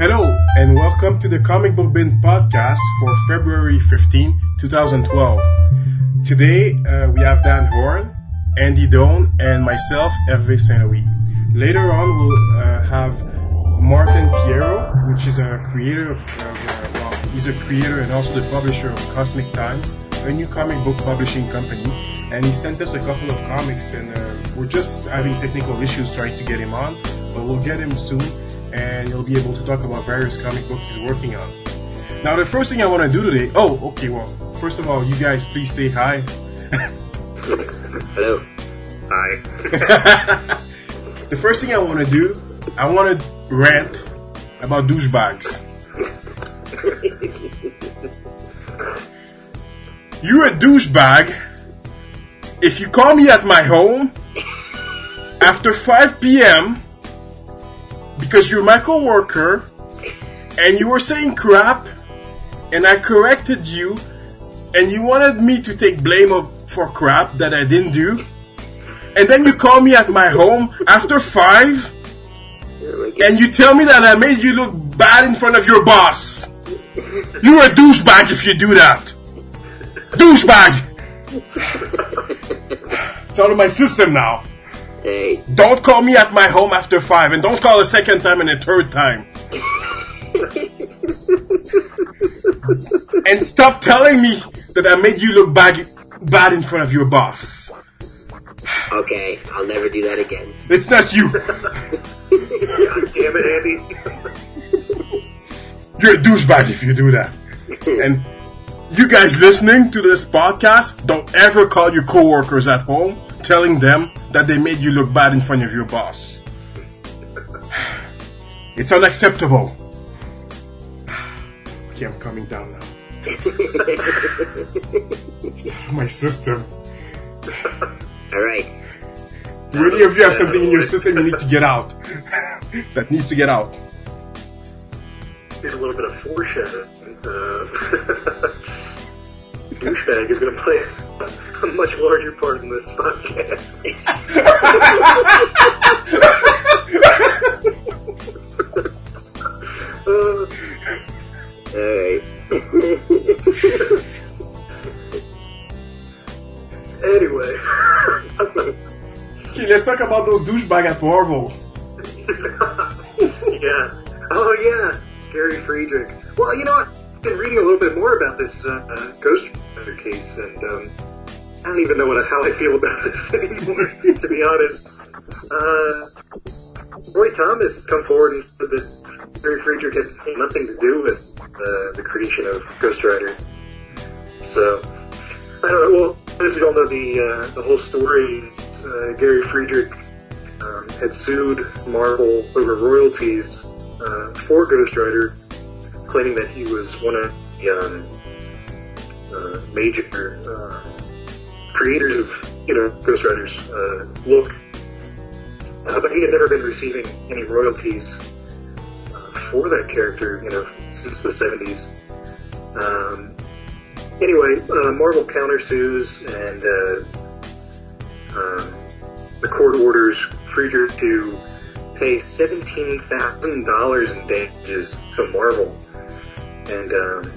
Hello, and welcome to the Comic Book Bin podcast for February 15, 2012. Today, uh, we have Dan Horn, Andy Doan, and myself, Hervé Saint-Louis. Later on, we'll uh, have Martin Piero, which is a creator of, uh, well, he's a creator and also the publisher of Cosmic Times, a new comic book publishing company. And he sent us a couple of comics, and uh, we're just having technical issues trying to get him on, but we'll get him soon, and he'll be able to talk about various comic books he's working on. Now, the first thing I want to do today, oh, okay, well, first of all, you guys please say hi. Hello. Hi. the first thing I want to do, I want to rant about douchebags. You're a douchebag if you call me at my home after 5 p.m. because you're my coworker and you were saying crap and I corrected you and you wanted me to take blame of, for crap that I didn't do. And then you call me at my home after 5 and you tell me that I made you look bad in front of your boss. You're a douchebag if you do that. Douchebag! It's out of my system now. Hey. Don't call me at my home after five, and don't call a second time and a third time. and stop telling me that I made you look bad, bad in front of your boss. Okay, I'll never do that again. It's not you. God damn it, Andy. You're a douchebag if you do that. And you guys listening to this podcast, don't ever call your coworkers at home telling them that they made you look bad in front of your boss. It's unacceptable. Okay, I'm coming down now. My system. Alright. Do any of you have something in your system you need to get out? that needs to get out. Here's a little bit of foreshadowing. Uh, douchebag is going to play a much larger part in this podcast. uh, anyway, Okay, let's talk about those douchebags at Marvel. yeah. Oh yeah, Gary Friedrich. Well, you know what? I've been reading a little bit more about this uh, uh, Ghost case, and um, I don't even know what, how I feel about this anymore. to be honest, uh, Roy Thomas come forward and said that Gary Friedrich had nothing to do with uh, the creation of Ghost Rider. So I don't know. Well, as you all know, the uh, the whole story. Uh, Gary Friedrich um, had sued Marvel over royalties uh, for Ghost Rider, claiming that he was one of the um, uh, major uh, creators of you know Ghost Rider's uh, look, uh, but he had never been receiving any royalties uh, for that character, you know, since the 70s. Um, anyway, uh, Marvel countersues and uh, um, the court orders Friedrich to pay seventeen thousand dollars in damages to Marvel, and um,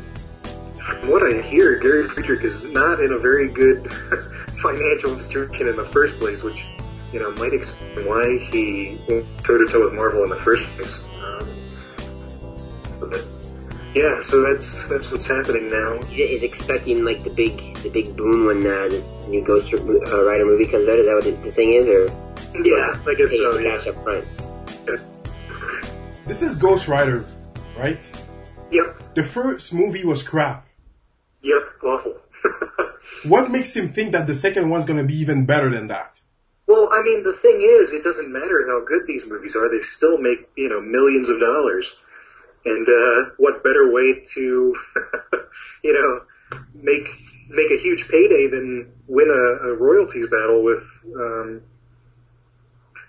from what I hear, Gary Friedrich is not in a very good financial situation in the first place, which you know might explain why he went toe to toe with Marvel in the first place. Um, but yeah, so that's that's what's happening now. He is expecting like the big the big boom when uh, this new Ghost uh, Rider movie comes out. Is that what the, the thing is, or Yeah, I guess pay so. the Yeah. cash up front? This is Ghost Rider, right? Yep. The first movie was crap. Yep. Awful. What makes him think that the second one's gonna be even better than that? Well, I mean, the thing is, it doesn't matter how good these movies are; they still make you know millions of dollars. And uh, what better way to, you know, make make a huge payday than win a, a royalties battle with um,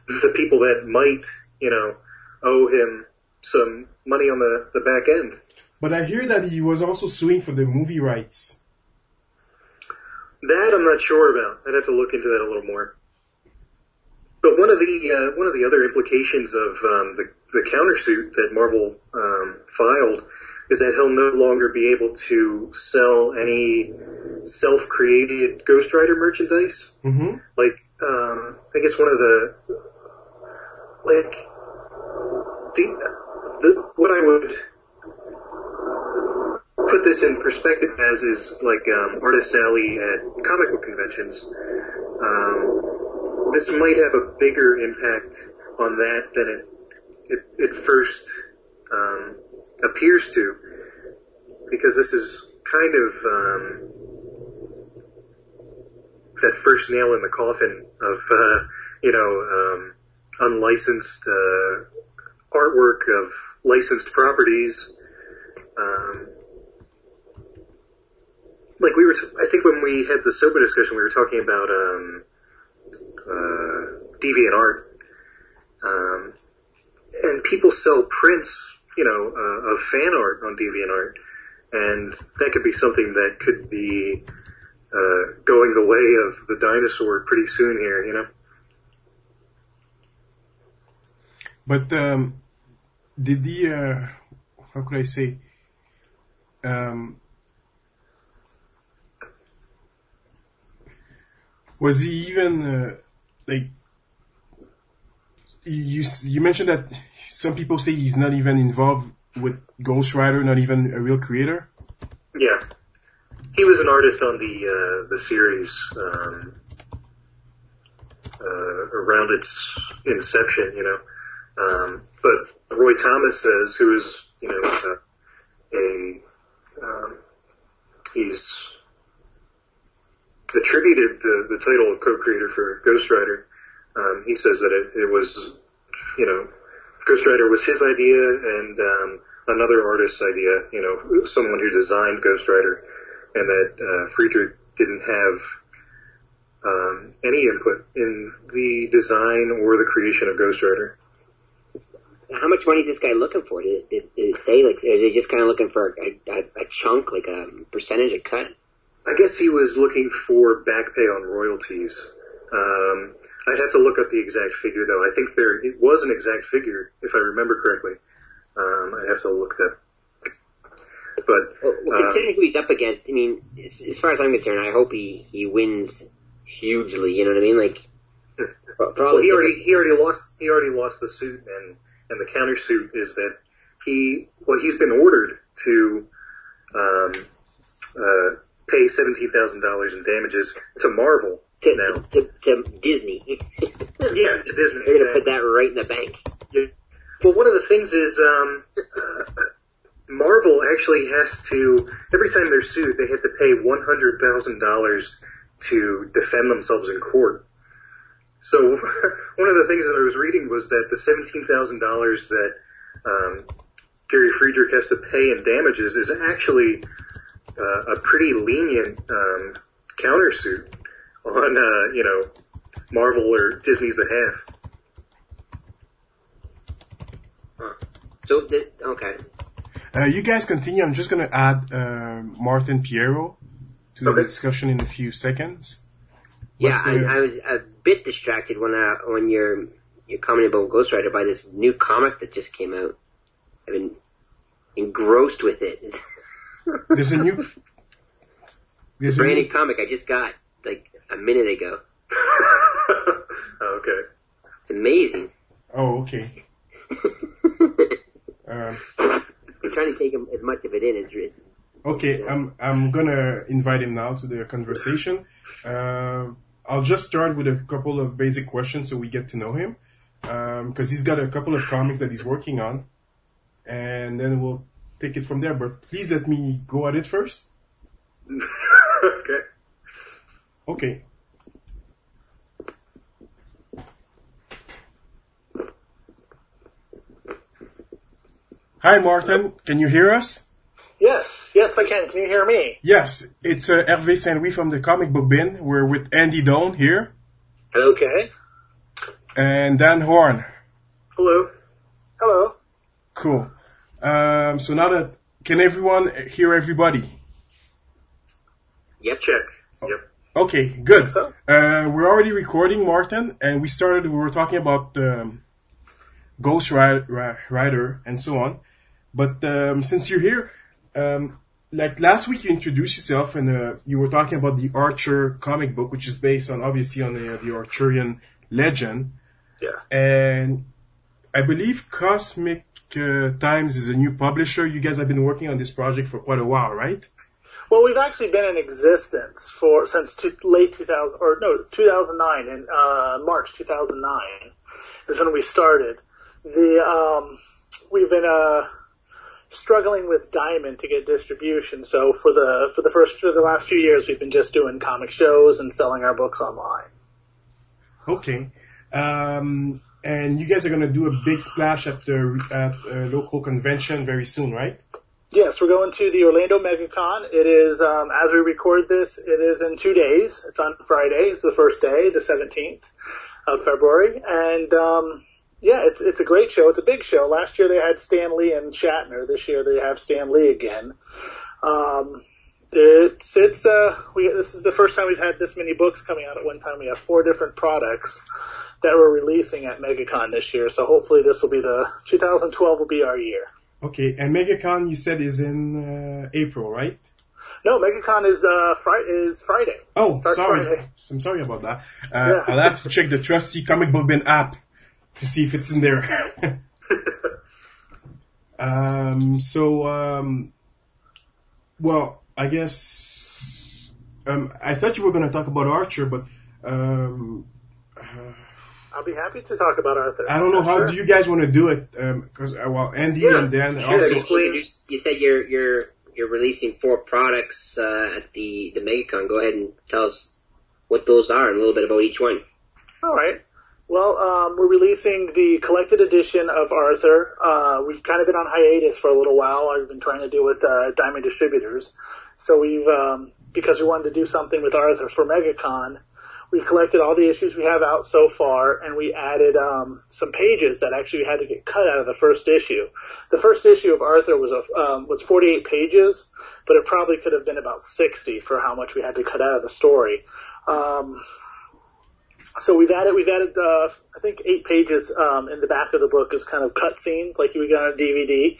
the people that might, you know, owe him some money on the, the back end. But I hear that he was also suing for the movie rights. That I'm not sure about. I'd have to look into that a little more. But one of the uh, one of the other implications of um, the the countersuit that Marvel um, filed is that he'll no longer be able to sell any self-created Ghost Rider merchandise. Mm-hmm. Like, um, I guess one of the like the, the what I would put this in perspective as is like um, artist alley at comic book conventions. Um, this might have a bigger impact on that than it it, it first um, appears to, because this is kind of um, that first nail in the coffin of uh, you know um, unlicensed uh, artwork of licensed properties. Um, like we were, t- I think when we had the sober discussion, we were talking about um, uh, deviant art, um, and people sell prints, you know, uh, of fan art on deviant art, and that could be something that could be uh, going the way of the dinosaur pretty soon here, you know. But um, did the uh, how could I say? Um, was he even uh, like? You you mentioned that some people say he's not even involved with Ghost Rider, not even a real creator. Yeah, he was an artist on the uh, the series um, uh, around its inception, you know. Um, but Roy Thomas says, who is you know uh, a um, he's attributed the, the title of co-creator for Ghost Rider. Um, he says that it, it was, you know, Ghost Rider was his idea and um, another artist's idea, you know, someone who designed Ghost Rider, and that uh, Friedrich didn't have um, any input in the design or the creation of Ghost Rider. How much money is this guy looking for? Did, did, did it say like? Is he just kind of looking for a, a, a chunk, like a percentage, a cut? I guess he was looking for back pay on royalties. Um, I'd have to look up the exact figure though. I think there it was an exact figure if I remember correctly. Um, I'd have to look that. But Well, well, uh, considering who he's up against, I mean, as, as far as I'm concerned, I hope he he wins hugely. You know what I mean? Like, well, he already he already lost he already lost the suit and and the countersuit is that he well he's been ordered to um, uh, pay seventeen thousand dollars in damages to Marvel to, now. to, to Disney. Yeah, to Disney. They're gonna exactly. put that right in the bank. Well, one of the things is um, uh, Marvel actually has to every time they're sued, they have to pay one hundred thousand dollars to defend themselves in court. So one of the things that I was reading was that the seventeen thousand dollars that um, Gary Friedrich has to pay in damages is actually uh, a pretty lenient um, countersuit on uh, you know Marvel or Disney's behalf. So, th- okay. Uh, you guys continue. I'm just gonna add uh, Martin Piero to the discussion in a few seconds. Yeah, uh, I, I was a bit distracted when uh, when you're you're commenting about Ghost Rider by this new comic that just came out. I've been engrossed with it. There's a new. There's a Brand new comic I just got like a minute ago. okay. It's amazing. oh, okay. Um, I'm trying to take as much of it in as written. Okay, I'm I'm gonna invite him now to the conversation. Uh, I'll just start with a couple of basic questions so we get to know him, because he's got a couple of comics that he's working on, and then we'll take it from there. But please let me go at it first. okay. Okay. Hi, Martin. Can you hear us? Yes, yes, I can. Can you hear me? Yes, it's uh, Hervé Saint-Louis from the Comic Book Bin. We're with Andy Doan here Okay. and Dan Horn. Hello. Hello. Cool. Um, so now that can everyone hear everybody? Yep. Check. Yep. Okay, good. So? Uh, we're already recording, Martin, and we started. We were talking about um, Ghost Rider, and so on. But um, since you're here, um, like last week you introduced yourself and uh, you were talking about the Archer comic book, which is based on obviously on the, the Arthurian legend. Yeah. And I believe Cosmic uh, Times is a new publisher. You guys have been working on this project for quite a while, right? Well, we've actually been in existence for since two, late 2000 or no 2009 in uh, March 2009 is when we started. The um, we've been uh, struggling with Diamond to get distribution. So for the for the first for the last few years, we've been just doing comic shows and selling our books online. Okay. Um, and you guys are going to do a big splash at the at a local convention very soon, right? Yes, we're going to the Orlando MegaCon. It is, um, as we record this, it is in two days. It's on Friday. It's the first day, the 17th of February. And, um, yeah, it's, it's a great show. It's a big show. Last year they had Stan Lee and Shatner. This year they have Stan Lee again. Um, it's, it's, uh, we, this is the first time we've had this many books coming out at one time. We have four different products that we're releasing at MegaCon this year. So hopefully this will be the, 2012 will be our year. Okay, and MegaCon you said is in uh, April, right? No, MegaCon is uh Friday. Is Friday. Oh, Starts sorry. Friday. I'm sorry about that. Uh, yeah. I'll have to check the trusty comic book bin app to see if it's in there. um. So, um. Well, I guess. Um. I thought you were going to talk about Archer, but um. Uh, I'll be happy to talk about Arthur. I don't know how sure. do you guys want to do it because um, uh, well Andy yeah, and Dan sure. also. You, you said you're you're you're releasing four products uh, at the the MegaCon. Go ahead and tell us what those are and a little bit about each one. All right. Well, um, we're releasing the collected edition of Arthur. Uh, we've kind of been on hiatus for a little while. I've been trying to deal with uh, Diamond Distributors, so we've um, because we wanted to do something with Arthur for MegaCon we collected all the issues we have out so far, and we added um, some pages that actually had to get cut out of the first issue. The first issue of Arthur was a, um, was 48 pages, but it probably could have been about 60 for how much we had to cut out of the story. Um, so we've added we've added uh, I think eight pages um, in the back of the book as kind of cut scenes like you would get on a DVD.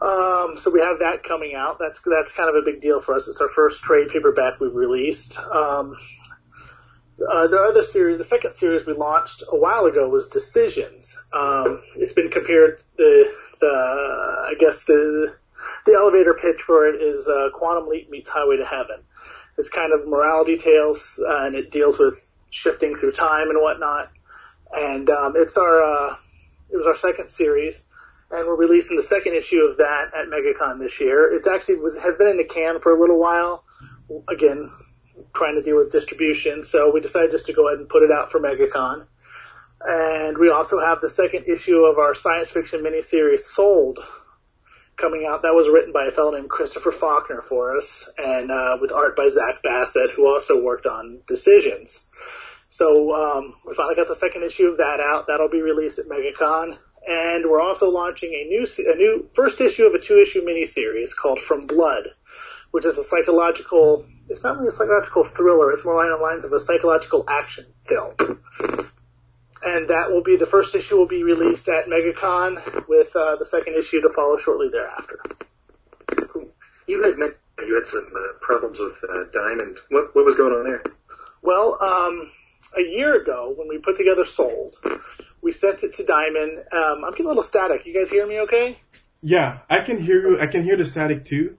Um, so we have that coming out. That's that's kind of a big deal for us. It's our first trade paperback we've released. Um, uh, the other series, the second series we launched a while ago was Decisions. Um, it's been compared the the I guess the the elevator pitch for it is uh, Quantum Leap meets Highway to Heaven. It's kind of morality tales, uh, and it deals with shifting through time and whatnot. And um, it's our uh, it was our second series, and we're releasing the second issue of that at MegaCon this year. It's actually was has been in the can for a little while. Again, trying to deal with distribution, so we decided just to go ahead and put it out for MegaCon. And we also have the second issue of our science fiction miniseries Sold coming out. That was written by a fellow named Christopher Faulkner for us, and uh, with art by Zach Bassett, who also worked on Decisions. So um, we finally got the second issue of that out. That'll be released at MegaCon, and we're also launching a new a new first issue of a two issue miniseries called From Blood, which is a psychological it's not really a psychological thriller. It's more along the lines of a psychological action film. And that will be the first issue will be released at MegaCon with uh, the second issue to follow shortly thereafter. You had mentioned you had some uh, problems with uh, Diamond. What what was going on there? Well, um, a year ago when we put together Sold, we sent it to Diamond. Um, I'm getting a little static. You guys hear me okay? Yeah, I can hear you. I can hear the static too.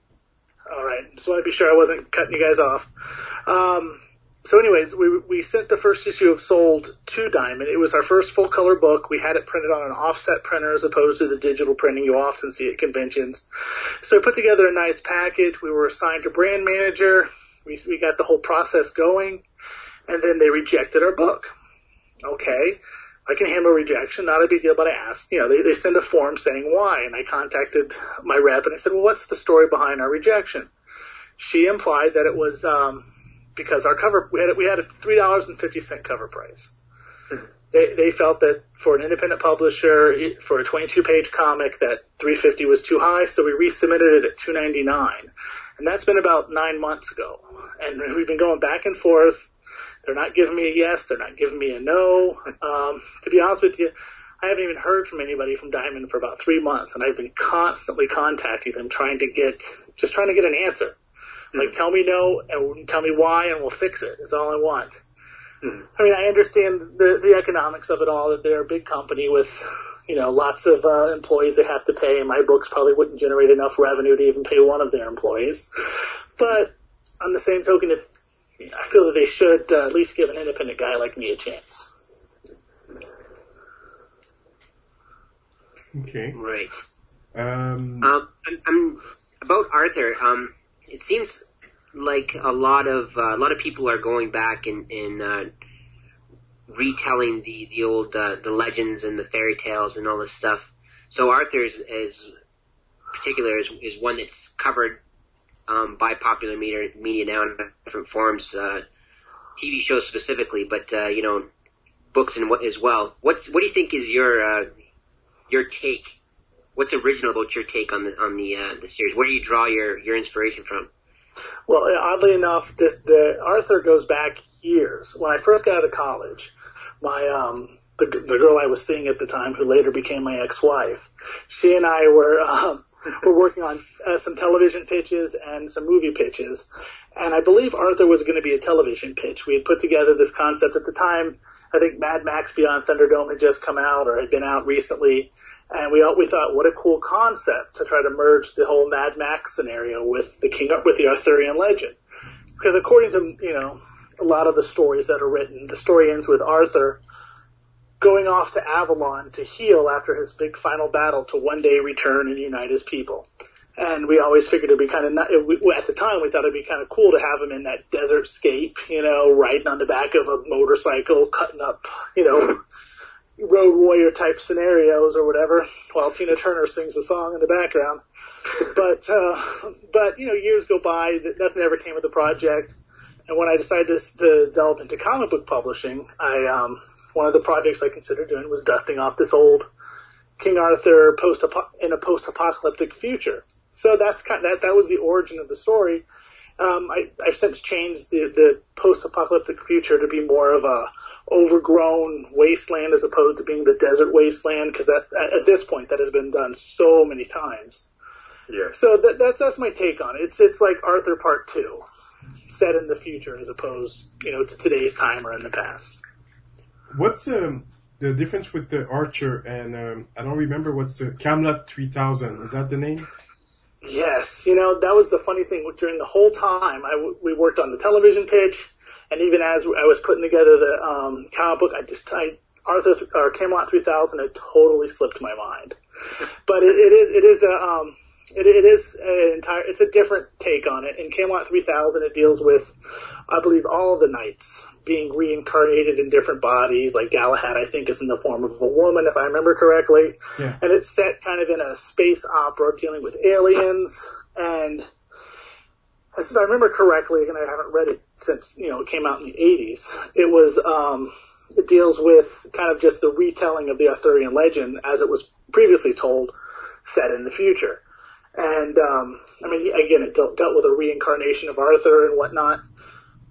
All right. Just want to be sure I wasn't cutting you guys off. Um, so, anyways, we we sent the first issue of Sold to Diamond. It was our first full color book. We had it printed on an offset printer as opposed to the digital printing you often see at conventions. So, we put together a nice package. We were assigned a brand manager. We we got the whole process going, and then they rejected our book. Okay. I can handle rejection, not a big deal, but I asked, you know, they, they send a form saying why, and I contacted my rep and I said, well, what's the story behind our rejection? She implied that it was, um, because our cover, we had, we had a $3.50 cover price. They, they felt that for an independent publisher, for a 22 page comic, that 350 was too high, so we resubmitted it at 299. And that's been about nine months ago. And we've been going back and forth they're not giving me a yes. They're not giving me a no. Um, to be honest with you, I haven't even heard from anybody from Diamond for about three months, and I've been constantly contacting them, trying to get, just trying to get an answer. Like, tell me no, and tell me why, and we'll fix it. It's all I want. I mean, I understand the the economics of it all. That they're a big company with, you know, lots of uh, employees they have to pay. And my books probably wouldn't generate enough revenue to even pay one of their employees. But on the same token, if I feel that they should uh, at least give an independent guy like me a chance. Okay. Right. Um, Um, I'm, I'm about Arthur. Um, it seems like a lot of uh, a lot of people are going back and, and uh, retelling the the old uh, the legends and the fairy tales and all this stuff. So Arthur is, is particular is, is one that's covered um, by popular media media now in different forms, uh, TV shows specifically, but uh, you know, books and what as well. What's what do you think is your uh, your take? What's original about your take on the on the uh, the series? Where do you draw your your inspiration from? Well, oddly enough, this, the Arthur goes back years. When I first got out of college, my um, the, the girl I was seeing at the time, who later became my ex-wife, she and I were um, were working on uh, some television pitches and some movie pitches, and I believe Arthur was going to be a television pitch. We had put together this concept at the time. I think Mad Max Beyond Thunderdome had just come out or had been out recently, and we we thought, what a cool concept to try to merge the whole Mad Max scenario with the King with the Arthurian legend. Because according to you know a lot of the stories that are written, the story ends with Arthur going off to Avalon to heal after his big final battle to one day return and unite his people. And we always figured it'd be kind of not, we, at the time we thought it'd be kind of cool to have him in that desert scape, you know, riding on the back of a motorcycle, cutting up, you know, road warrior type scenarios or whatever, while Tina Turner sings a song in the background. But uh, but you know, years go by, nothing ever came of the project. And when I decided to, to delve into comic book publishing, I um, one of the projects I considered doing was dusting off this old King Arthur post in a post-apocalyptic future. So that's kind of, that that was the origin of the story. Um, I, I've since changed the, the post-apocalyptic future to be more of a overgrown wasteland as opposed to being the desert wasteland because that at this point that has been done so many times. Yeah. So that, that's that's my take on it. It's it's like Arthur Part Two, set in the future as opposed you know to today's time or in the past. What's um, the difference with the Archer and um, I don't remember what's the Camelot 3000? Is that the name? Yes, you know that was the funny thing during the whole time I we worked on the television pitch, and even as I was putting together the um, comic book, I just I Arthur or Camelot 3000 had totally slipped my mind. But it, it is it is a um, it, it is an entire it's a different take on it. In Camelot 3000, it deals with I believe all the knights being reincarnated in different bodies. Like Galahad, I think, is in the form of a woman, if I remember correctly. Yeah. And it's set kind of in a space opera dealing with aliens. And as if I remember correctly, and I haven't read it since you know it came out in the 80s, it was um, it deals with kind of just the retelling of the Arthurian legend as it was previously told, set in the future. And um, I mean, again, it dealt, dealt with a reincarnation of Arthur and whatnot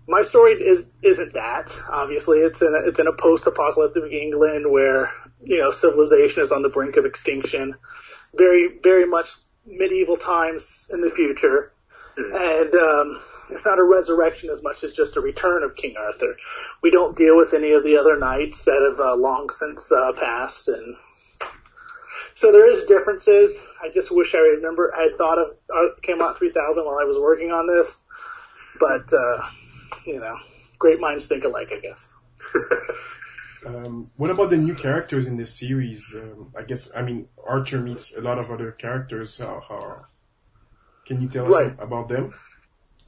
my story is isn't that obviously it's in a, it's in a post-apocalyptic England where you know civilization is on the brink of extinction, very very much medieval times in the future, and um, it's not a resurrection as much as just a return of King Arthur. We don't deal with any of the other knights that have uh, long since uh, passed, and so there is differences. I just wish I remember I had thought of uh, Camelot 3000 while I was working on this, but. You know, great minds think alike, I guess. Um, what about the new characters in this series? Um, I guess I mean Archer meets a lot of other characters. How, how can you tell us Right. about them?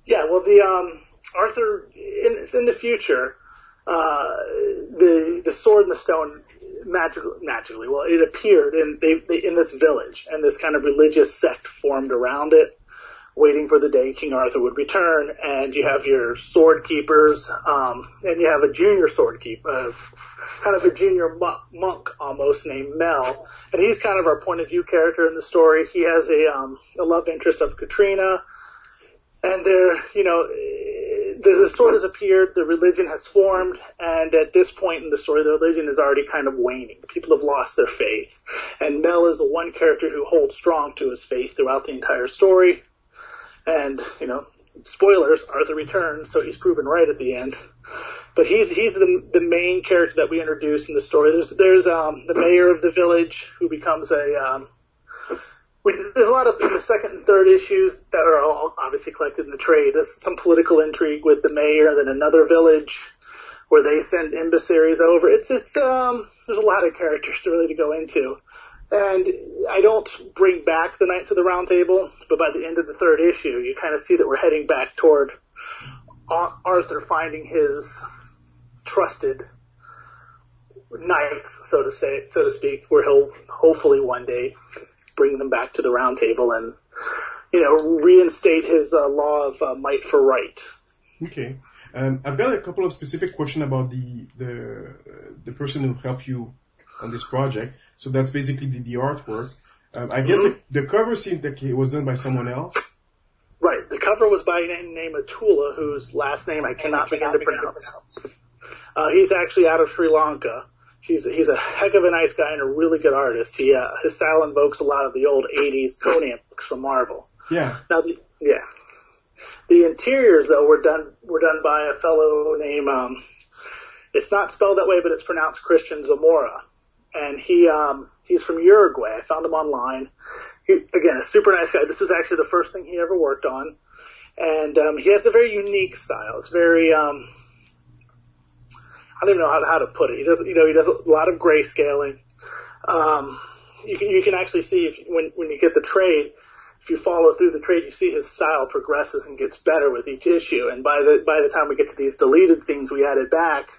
Yeah, well, the um, Arthur in it's in the future. Uh, the the sword and the stone magically, magically, well, it appeared in they, they in this village, and this kind of religious sect formed around it, waiting for the day King Arthur would return. And you have your sword keepers, um, and you have a junior sword keeper, uh, kind of a junior monk, monk almost named Mel, and he's kind of our point of view character in the story. He has a um, a love interest of Katrina and they're you know the, the sword has appeared, the religion has formed, and at this point in the story, the religion is already kind of waning. People have lost their faith, and Mel is the one character who holds strong to his faith throughout the entire story. And you know, spoilers: Arthur returns, so he's proven right at the end. But he's he's the the main character that we introduce in the story. There's there's um, the mayor of the village who becomes a um, there's a lot of the second and third issues that are all obviously collected in the trade. There's some political intrigue with the mayor, then another village where they send emissaries over. It's it's um there's a lot of characters really to go into. And I don't bring back the Knights of the Round Table, but by the end of the third issue, you kind of see that we're heading back toward Arthur finding his trusted knights, so to say, so to speak, where he'll hopefully one day bring them back to the round table and, you know, reinstate his uh, law of uh, might for right. Okay. Um, I've got a couple of specific questions about the the uh, the person who helped you on this project. So that's basically the, the artwork. Um, I guess mm-hmm. the, the, cover seems like it was done by someone else. Right. The cover was by a name named Atula, whose last name I cannot begin to pronounce. Uh, he's actually out of Sri Lanka he's he's a heck of a nice guy and a really good artist. He uh, his style invokes a lot of the old '80s Conan books from Marvel. Yeah. Now, the, yeah. The interiors though were done were done by a fellow named um, it's not spelled that way, but it's pronounced Christian Zamora, and he um, he's from Uruguay. I found him online. He, again, a super nice guy. This was actually the first thing he ever worked on, and um, he has a very unique style. It's very um, I don't even know how to, how to put it. He does, you know, he does a lot of grayscaling. Um, you can, you can actually see if, when, when you get the trade, if you follow through the trade, you see his style progresses and gets better with each issue. And by the, by the time we get to these deleted scenes we added back,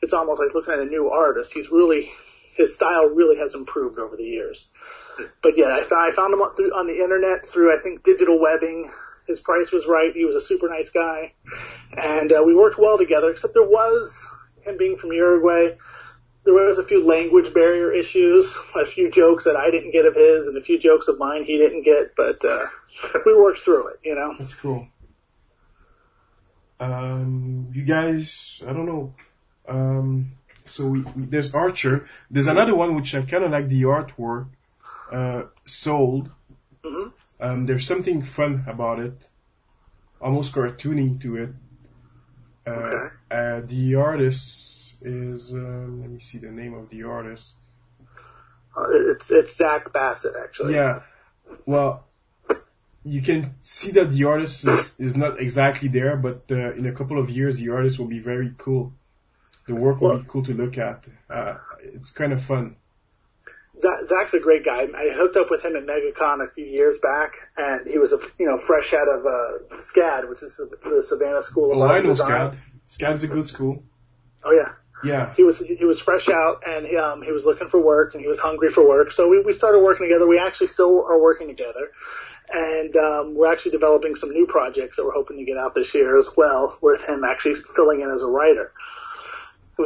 it's almost like looking at a new artist. He's really, his style really has improved over the years. But yeah, I found, I found him on, through, on the internet through, I think, digital webbing. His price was right. He was a super nice guy. And uh, we worked well together, except there was him being from Uruguay, there was a few language barrier issues, a few jokes that I didn't get of his, and a few jokes of mine he didn't get, but uh, we worked through it, you know. That's cool. Um, you guys, I don't know. Um, so we, we, there's Archer. There's another one which I kind of like the artwork. Uh, Sold. Mm-hmm. Um, there's something fun about it, almost cartoony to it. Uh, okay. Uh, the artist is um, let me see the name of the artist. Uh, it's it's Zach Bassett actually. Yeah. Well, you can see that the artist is, is not exactly there, but uh, in a couple of years, the artist will be very cool. The work will well, be cool to look at. Uh, it's kind of fun. Zach's a great guy. I hooked up with him at MegaCon a few years back, and he was a you know fresh out of uh, SCAD, which is the Savannah School of oh, I know Design. SCAD. SCAD's a good school. Oh yeah. Yeah. He was he was fresh out and he, um, he was looking for work and he was hungry for work. So we, we started working together. We actually still are working together. And um, we're actually developing some new projects that we're hoping to get out this year as well, with him actually filling in as a writer.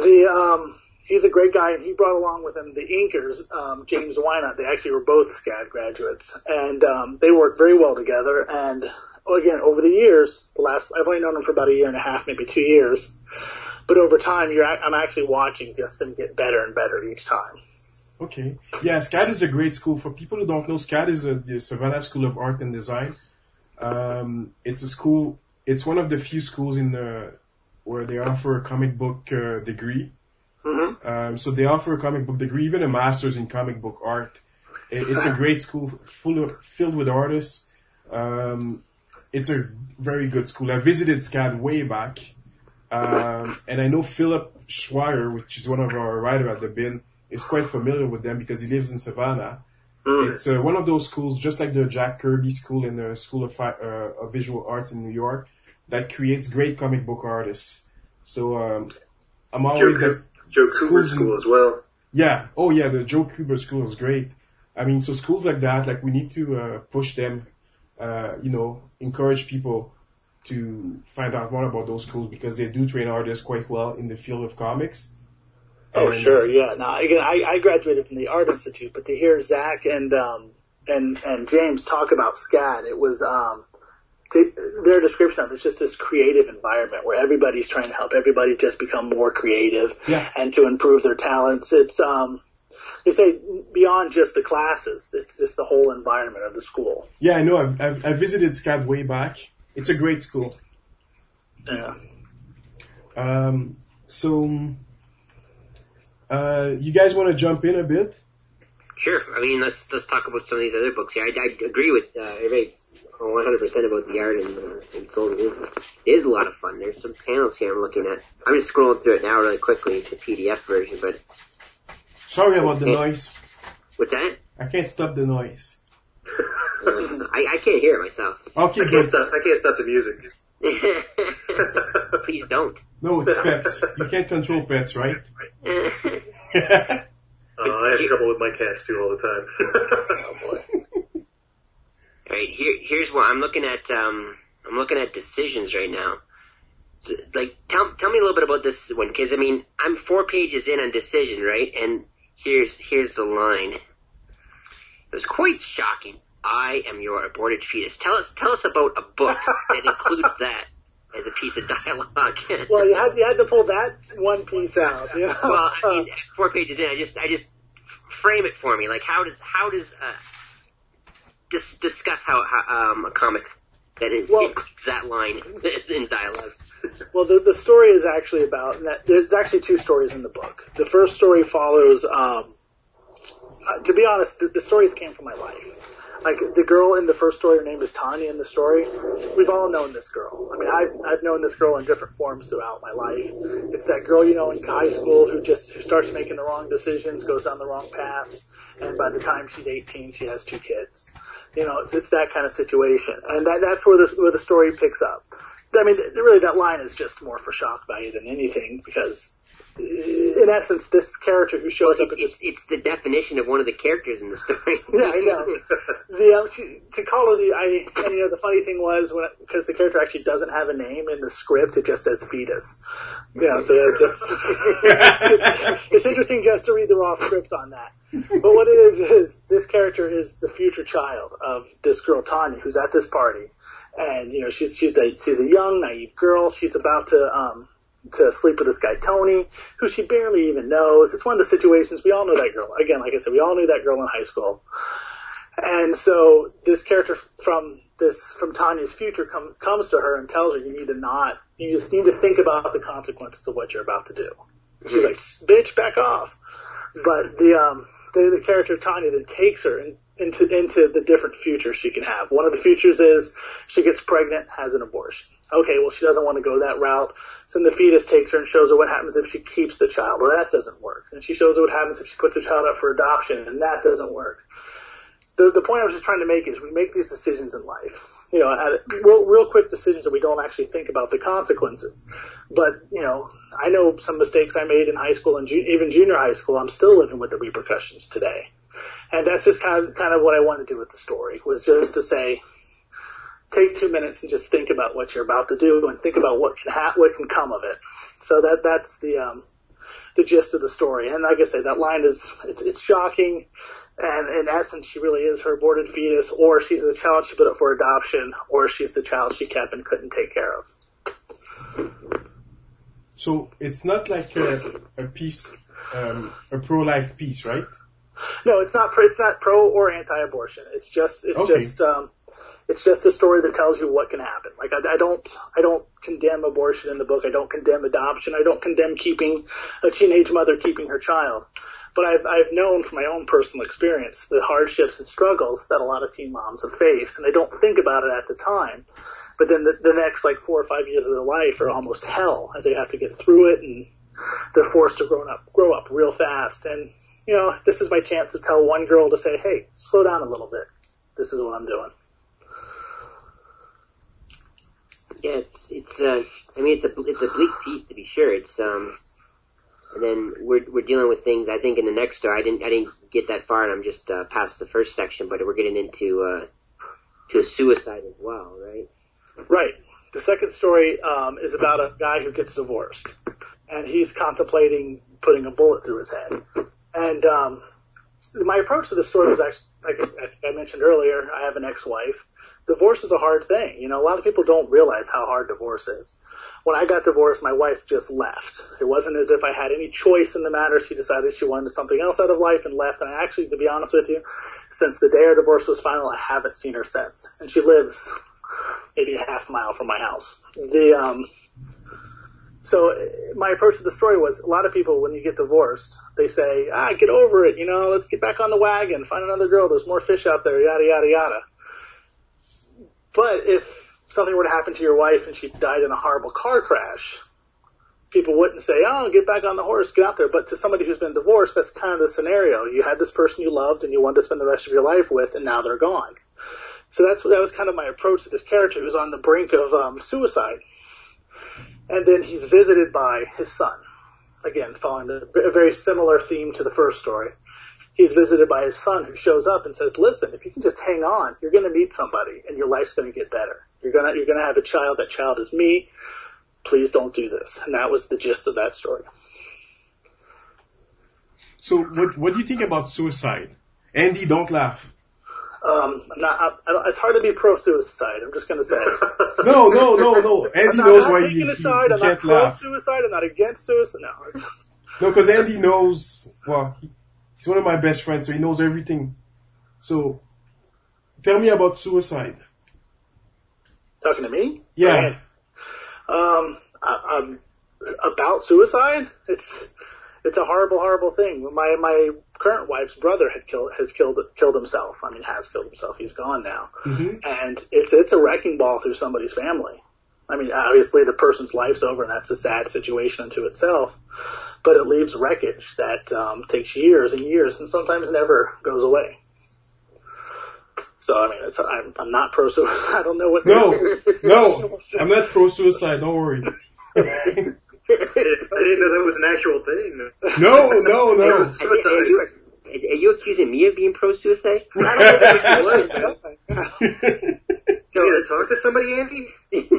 The um, he's a great guy, and he brought along with him the inkers, um, James Wynot. They actually were both SCAD graduates, and um, they worked very well together. And again, over the years, the last I've only known him for about a year and a half, maybe two years. But over time, you're I'm actually watching just them get better and better each time. Okay. Yeah, SCAD is a great school. For people who don't know, SCAD is a, the Savannah School of Art and Design. Um, it's a school. It's one of the few schools in the where they offer a comic book uh, degree. Mm-hmm. Um, so they offer a comic book degree, even a master's in comic book art. It, it's a great school, full of, filled with artists. Um, it's a very good school. I visited SCAD way back, um, and I know Philip Schweier, which is one of our writer at the bin, is quite familiar with them because he lives in Savannah. Mm. It's uh, one of those schools, just like the Jack Kirby School and the School of, uh, of Visual Arts in New York, that creates great comic book artists. So um, I'm always Joe, Joe Kubert School as well. Yeah. Oh yeah, the Joe Kubert School is great. I mean, so schools like that, like we need to uh, push them uh, you know, encourage people to find out more about those schools because they do train artists quite well in the field of comics. Oh, and, sure, yeah. Now, again, I, I graduated from the Art Institute, but to hear Zach and um, and and James talk about SCAD, it was um, to, their description of it is just this creative environment where everybody's trying to help everybody just become more creative Yeah. and to improve their talents. It's um, they say beyond just the classes, it's just the whole environment of the school. Yeah, I know. I've, I've, I visited SCAD way back. It's a great school. Yeah. Um, so, uh, you guys want to jump in a bit? Sure. I mean, let's let's talk about some of these other books here. I, I agree with uh, everybody 100 percent about the art and uh, and Sold. It is, it is a lot of fun. There's some panels here I'm looking at. I'm just scrolling through it now really quickly, the PDF version. But Sorry about the noise. what's that? I can't stop the noise. Uh, I, I can't hear it myself. Okay, I can't stop. I can't stop the music. Please don't. No, it's pets. You can't control pets, right? Uh, I have trouble with my cats too all the time. Oh boy. Right, here here's what I'm looking at. Um, I'm looking at decisions right now. So, like, tell tell me a little bit about this one, because I mean, I'm four pages in on decision, right? And here's here's the line. It was quite shocking. I am your aborted fetus. Tell us tell us about a book that includes that as a piece of dialogue. Well, you had you had to pull that one piece out. You know? well, I mean, four pages in, I just I just frame it for me. Like, how does how does uh, dis- discuss how, how um, a comic that it Well- includes that line is in dialogue. Well, the, the story is actually about, that, there's actually two stories in the book. The first story follows, um, uh, to be honest, the, the stories came from my life. Like, the girl in the first story, her name is Tanya in the story. We've all known this girl. I mean, I've, I've known this girl in different forms throughout my life. It's that girl, you know, in high school who just who starts making the wrong decisions, goes down the wrong path, and by the time she's 18, she has two kids. You know, it's, it's that kind of situation. And that, that's where the, where the story picks up. I mean, really, that line is just more for shock value than anything because, in essence, this character who shows up at It's, this. it's the definition of one of the characters in the story. Yeah, I know. The um, she, to call her the I and you know the funny thing was when because the character actually doesn't have a name in the script, it just says fetus. You know, so that's, it's, it's interesting just to read the raw script on that. But what it is is this character is the future child of this girl Tanya, who's at this party, and you know she's she's a she's a young naive girl. She's about to um to sleep with this guy Tony, who she barely even knows. It's one of the situations we all know that girl. Again, like I said, we all knew that girl in high school. And so this character from this from Tanya's future come, comes to her and tells her you need to not you just need to think about the consequences of what you're about to do. She's like, "Bitch, back off." But the um the, the character of Tanya then takes her in, into into the different futures she can have. One of the futures is she gets pregnant, has an abortion. Okay, well she doesn't want to go that route. So then the fetus takes her and shows her what happens if she keeps the child. Well, that doesn't work. And she shows her what happens if she puts the child up for adoption, and that doesn't work the, the point I was just trying to make is we make these decisions in life. You know, real, real quick decisions that we don't actually think about the consequences. But, you know, I know some mistakes I made in high school and ju- even junior high school. I'm still living with the repercussions today. And that's just kind of, kind of what I wanted to do with the story was just to say, take two minutes and just think about what you're about to do and think about what can ha- what can come of it. So that, that's the, um, the gist of the story. And like I say, that line is, it's, it's shocking and in essence, she really is her aborted fetus, or she's a child she put up for adoption, or she's the child she kept and couldn't take care of. So it's not like a, a piece, um, a pro-life piece, right? No, it's not. It's not pro or anti-abortion. It's just. It's Okay. just. Um, it's just a story that tells you what can happen. Like I, I don't. I don't condemn abortion in the book. I don't condemn adoption. I don't condemn keeping a teenage mother keeping her child. But I've I've known from my own personal experience the hardships and struggles that a lot of teen moms have faced, and they don't think about it at the time. But then the, the next like four or five years of their life are almost hell as they have to get through it, and they're forced to grow up grow up real fast. And you know, this is my chance to tell one girl to say, "Hey, slow down a little bit. This is what I'm doing." Yeah, it's it's uh, I mean it's a it's a bleak piece to be sure. It's um, and then we're we're dealing with things. I think in the next story, I didn't I didn't get that far, and I'm just uh, past the first section, but we're getting into uh, to a suicide as well, right? Right. The second story um, is about a guy who gets divorced, and he's contemplating putting a bullet through his head. And um, my approach to the story was actually, like I I mentioned earlier, I have an ex-wife divorce is a hard thing. You know, a lot of people don't realize how hard divorce is. When I got divorced, my wife just left. It wasn't as if I had any choice in the matter. She decided she wanted something else out of life and left. And I actually, to be honest with you, since the day our divorce was final, I haven't seen her since. And she lives maybe a half mile from my house. The, um, so my approach to the story was a lot of people when you get divorced, they say, ah, get over it, you know, let's get back on the wagon, find another girl, there's more fish out there, yada, yada, yada. But if something were to happen to your wife and she died in a horrible car crash, people wouldn't say, oh, get back on the horse, get out there. But to somebody who's been divorced, that's kind of the scenario. You had this person you loved and you wanted to spend the rest of your life with, and now they're gone. So that's that was kind of my approach to this character who's on the brink of um, suicide and then he's visited by his son. Again, following a very similar theme to the first story. He's visited by his son who shows up and says, listen, if you can just hang on, you're going to meet somebody and your life's going to get better. You're going to, you're going to have a child. That child is me. Please don't do this. And that was the gist of that story. So what, what do you think about suicide? Andy, don't laugh. Um, not, I, I it's hard to be pro suicide. I'm just going to say. no, no, no, no. Andy not, knows why you, you I'm can't not pro laugh. suicide. I'm not against suicide. No. No, because Andy knows. Well, he, he's one of my best friends, so he knows everything. So, tell me about suicide. talking to me. Yeah. Um, I, about suicide. It's it's a horrible, horrible thing. My my current wife's brother had killed has killed killed himself. I mean, has killed himself. He's gone now, Mhm. and it's it's a wrecking ball through somebody's family. I mean, obviously the person's life's over, and that's a sad situation unto itself. But it leaves wreckage that um, takes years and years, and sometimes never goes away. So I mean, it's, I'm, I'm not pro suicide. I don't know what. No, no, I'm not pro suicide. Don't worry. I didn't know that was an actual thing. No, no, no. Are, are, you, are you accusing me of being pro-suicide? I don't know what was. Man. So, You gonna talk to somebody, Andy?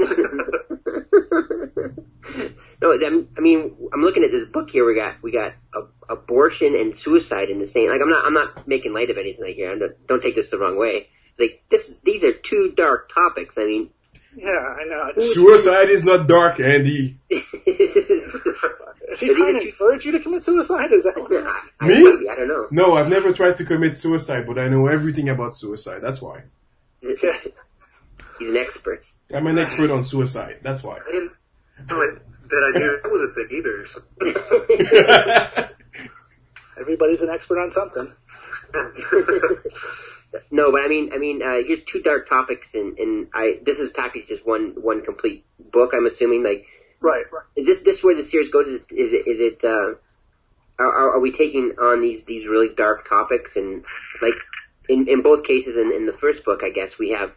no, I'm, I mean, I'm looking at this book here. We got we got a, abortion and suicide in the same. Like, I'm not I'm not making light of anything like here. I'm not, don't take this the wrong way. It's like this. These are two dark topics. I mean, Yeah, I know. Suicide is not dark, Andy. Is he trying to encourage you to commit suicide? Is that what? I, I, Me? maybe, I don't know. No, I've never tried to commit suicide, but I know everything about suicide. That's why. Okay. He's an expert. I'm an expert on suicide. That's why. I didn't know it, that I knew that was a thing either. So. Everybody's an expert on something. No, but I mean, I mean, uh, here's two dark topics, and and I this is packaged as one one complete book. I'm assuming. Like, Right. Right. is this this where the series goes? Is, is it is it? Uh, are, are are we taking on these these really dark topics and like in in both cases in in the first book, I guess we have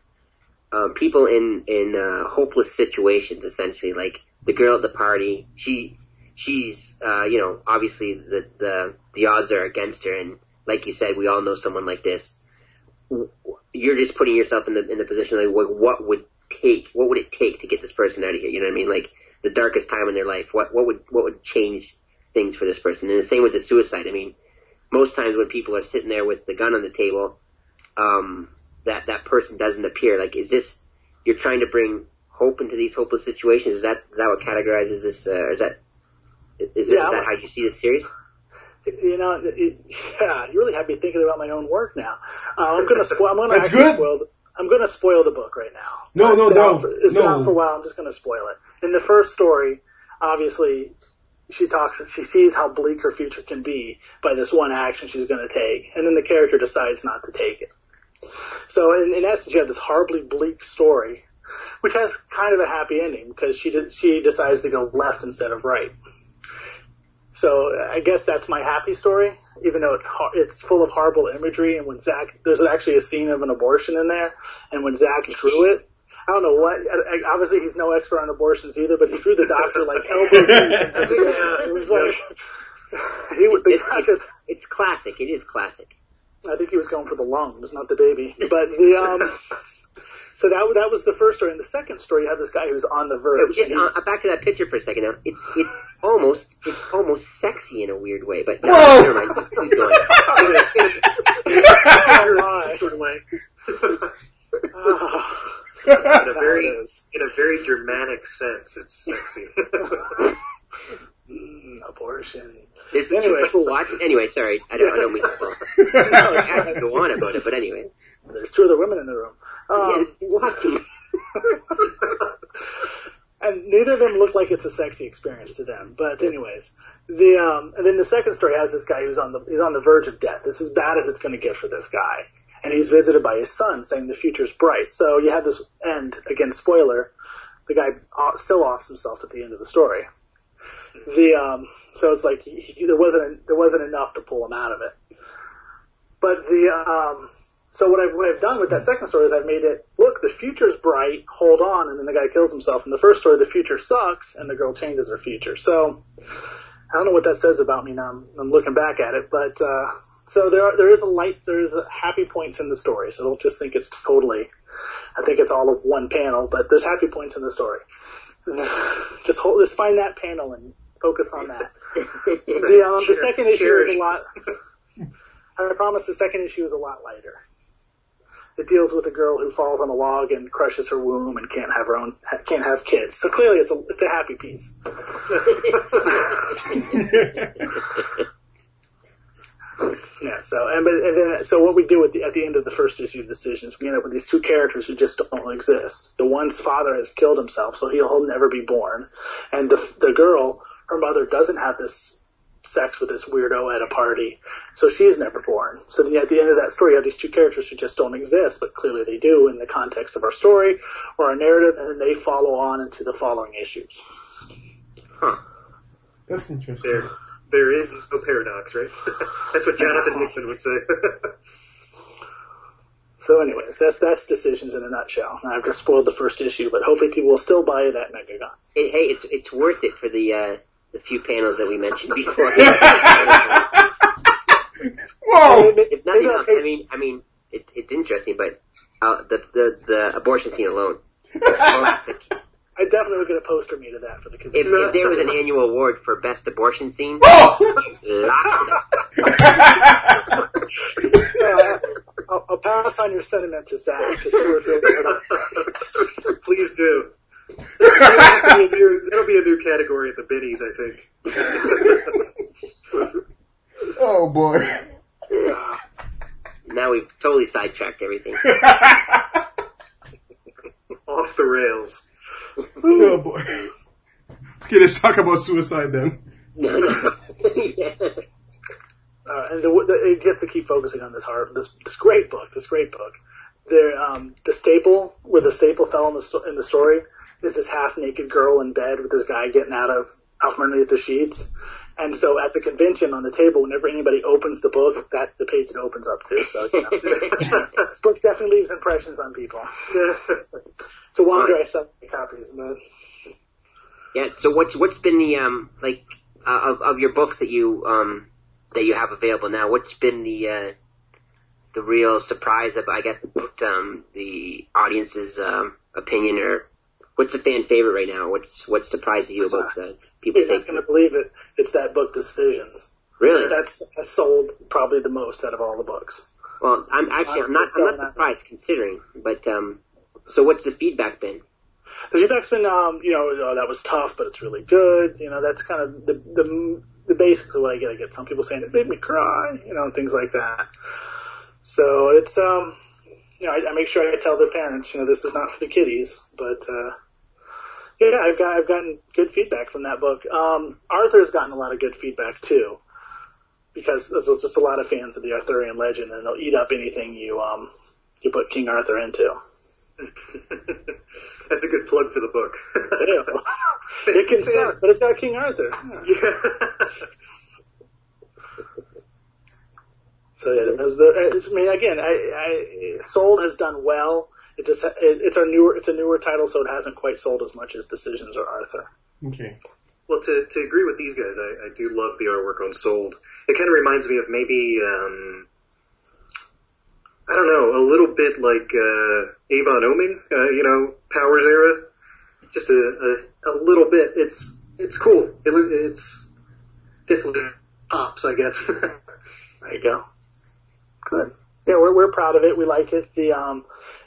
um, people in in uh, hopeless situations essentially. Like the girl at the party, she she's uh, you know obviously the the the odds are against her, and like you said, we all know someone like this. You're just putting yourself in the in the position like what, what would take what would it take to get this person out of here? You know what I mean? Like the darkest time in their life. What what would what would change things for this person? And the same with the suicide. I mean, most times when people are sitting there with the gun on the table, um, that that person doesn't appear. Like, is this you're trying to bring hope into these hopeless situations? Is that is that what categorizes this? Uh, is that is, Yeah, is that how you see this series? You know, it, it, yeah, you really have me thinking about my own work now. Uh, I'm gonna spoil. I'm gonna That's good. spoil. The, I'm gonna spoil the book right now. No, no, been no, for- It's been no. out for a while. I'm just gonna spoil it. In the first story, obviously, she talks. She sees how bleak her future can be by this one action she's gonna take, and then the character decides not to take it. So, in, in essence, you have this horribly bleak story, which has kind of a happy ending because she did, she decides to go left instead of right. So I guess that's my happy story, even though it's it's full of horrible imagery. And when Zach, there's actually a scene of an abortion in there, and when Zach drew it, I don't know what. I, I- obviously, he's no expert on abortions either, but he drew the doctor like elbow deep. It was like he would. It's, it's, it's classic. It is classic. I think he was going for the lungs, not the baby. But the um. So that that was the first story. In the second story, you have this guy who's on the verge. Just and uh, back to that picture for a second. Now, it's it's almost it's almost sexy in a weird way. But no, Whoa! never mind. Keep going. My. Sort of like. In a very it is. in a very Germanic sense. It's sexy. Mm, abortion. There's Anyway. two people watching. Anyway, sorry, I don't, I don't mean to. No, I go on about it, but anyway. There's two other women in the room. Um, yeah, watching. and neither of them look like it's a sexy experience to them. But anyways, the um, and then the second story has this guy who's on the he's on the verge of death. It's as bad as it's going to get for this guy, and he's visited by his son, saying the future's bright. So you have this end again. Spoiler: the guy uh, still offs himself at the end of the story. The um, so it's like he, he- there wasn't there wasn't enough to pull him out of it. But the um, so what I've what I've done with that second story is I've made it look the future's bright, hold on, and then the guy kills himself. In the first story, the future sucks, and the girl changes her future. So I don't know what that says about me now. I'm, I'm looking back at it, but uh, so there are, there is a light, there is happy points in the story. So don't just think it's totally. I think it's all of one panel, but there's happy points in the story. just hold, just find that panel and focus on that. The um, the second issue is a lot. I promise the second issue is a lot lighter. It deals with a girl who falls on a log and crushes her womb and can't have her own can't have kids. So clearly, it's a it's a happy piece. Yeah. So and but and then so what we do at the at the end of the first issue of Decisions, we end up with these two characters who just don't exist. The one's father has killed himself, so he'll, he'll never be born, and the the girl, her mother doesn't have this sex with this weirdo at a party, so she's never born. So then at the end of that story, you have these two characters who just don't exist, but clearly they do in the context of our story or our narrative, and then they follow on into the following issues. Huh. That's interesting. there, there is no paradox, right? That's what Jonathan Hickman would say. So, anyways, that's that's decisions in a nutshell. I've just spoiled the first issue, but hopefully people will still buy it at MegaCon. Hey, hey, it's it's worth it for the uh, the few panels that we mentioned before. Whoa! if nothing Maybe I'll else, I mean, I mean, it's it's interesting, but uh, the the the abortion scene alone, classic. I definitely would get a poster made of that for the If, convention. if there was an annual award for best abortion scene, Oh! lock it up. I'll, I'll pass on your sentiment to Zach. Just to reveal that. Please do. That'll be, a new, that'll be a new category at the biddies, I think. oh boy. now we've totally sidetracked everything. Off the rails. Oh boy. Okay, let's talk about suicide then. Uh, and the, the, just to keep focusing on this hard, this, this great book, this great book. The um, the staple where the staple fell in the in the story is this half naked girl in bed with this guy getting out of out from underneath the sheets. And so at the convention on the table, whenever anybody opens the book, that's the page it opens up to. So you know, this book definitely leaves impressions on people. so wonder I sent copies, but Yeah. So what's what's been the um like uh, of of your books that you um that you have available now? What's been the uh, the real surprise of I guess um the audience's um opinion or what's the fan favorite right now? What's what's surprising you about the people you're not going to believe it. It's that book, Decisions. really? That's, that's sold probably the most out of all the books. Well, I'm actually I'm not I'm not surprised considering, but um so what's the feedback been? The feedback's been, um, you know, oh, that was tough, but it's really good. You know, that's kind of the, the, the basics of what I get. I get some people saying it made me cry, you know, and things like that. So it's, um, you know, I, I make sure I tell the parents, you know, this is not for the kiddies, but, uh, yeah, I've got, I've gotten good feedback from that book. Um, Arthur's gotten a lot of good feedback too, because there's just a lot of fans of the Arthurian legend and they'll eat up anything you, um, you put King Arthur into. That's a good plug for the book. It can suck, but it's got King Arthur. Yeah. yeah. So yeah, there's the. I mean, again, I, I Sold has done well. It just it, it's our newer it's a newer title, so it hasn't quite sold as much as Decisions or Arthur. Okay. Well, to, to agree with these guys, I, I do love the artwork on Sold. It kind of reminds me of maybe, um, I don't know, a little bit like uh, Avon Oeming, uh, you know, Powers era. Just a, a, a little bit. It's it's cool. It, it's definitely pops, I guess. There you go. Good. Yeah, we're we're proud of it. We like it. The um,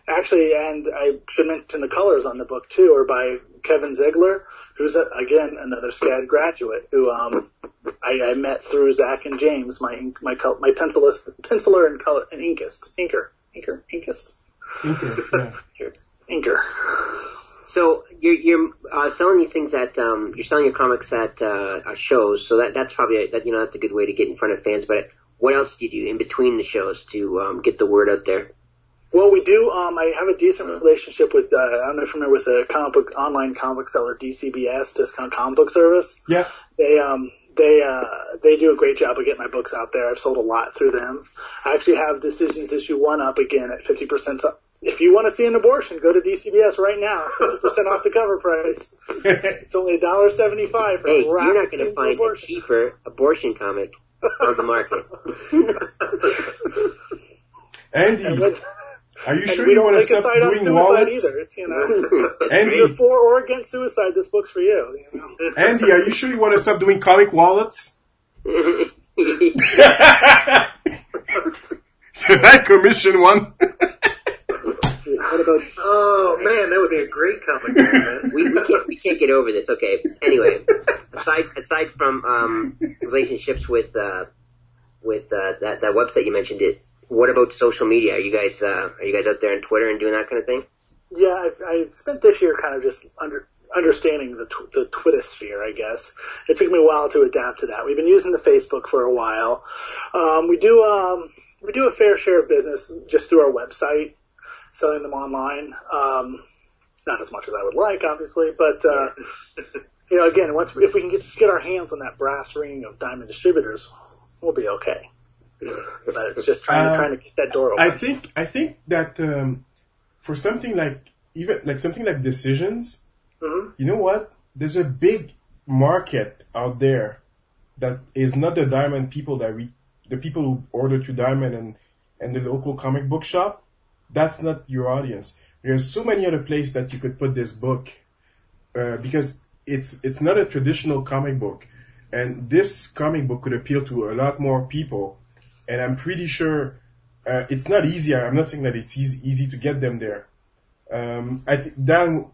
Actually, and I should mention the colors on the book too are by Kevin Ziegler, who's a, again another SCAD graduate who um, I, I met through Zach and James, my ink- my my pencilist, penciler and color and inkist, inker, inker, inkist, Okay, yeah. inker. So you're you're uh, selling these things at um, you're selling your comics at uh, uh, shows, so that that's probably a, that you know that's a good way to get in front of fans. But what else do you do in between the shows to um, get the word out there? Well, we do. Um, I have a decent relationship with. Uh, I don't know if you're familiar with the comic book online comic seller DCBS, Discount Comic Book Service. Yeah. They um they uh they do a great job of getting my books out there. I've sold a lot through them. I actually have Decisions issue one up again at fifty percent. If you want to see an abortion, go to DCBS right now. Fifty percent off the cover price. It's only a dollar seventy five for Hey, a you're not going to scenes of find a cheaper abortion comic on the market. Andy, And when- are you and sure we you don't want to make a stop side on doing suicide wallets? either. It's you know. Andy, Either for or against suicide, this book's for you. you know? Andy, are you sure you want to stop doing comic wallets? Can I commission one? What about Oh man, that would be a great comic man. we, we can't we can't get over this. Okay. Anyway, aside aside from um, relationships with uh, with uh, that that website you mentioned, it. What about social media? Are you guys uh, are you guys out there on Twitter and doing that kind of thing? Yeah, I've, I've spent this year kind of just under, understanding the tw- the Twitter sphere, I guess. It took me a while to adapt to that. We've been using the Facebook for a while. Um, we do um, we do a fair share of business just through our website, selling them online. Um, not as much as I would like, obviously, but uh, you know, again, once if we can get get our hands on that brass ring of diamond distributors, we'll be okay. But it's just trying to Um, trying to get that door open. I think I think that um, for something like even like something like decisions, Mhm. you know what? There's a big market out there that is not the diamond people that we the people who order to diamond and and the local comic book shop. That's not your audience. There's so many other places that you could put this book uh, because it's it's not a traditional comic book, and this comic book could appeal to a lot more people. And I'm pretty sure uh, it's not easy. I'm not saying that it's easy easy to get them there. Um, I think Dan,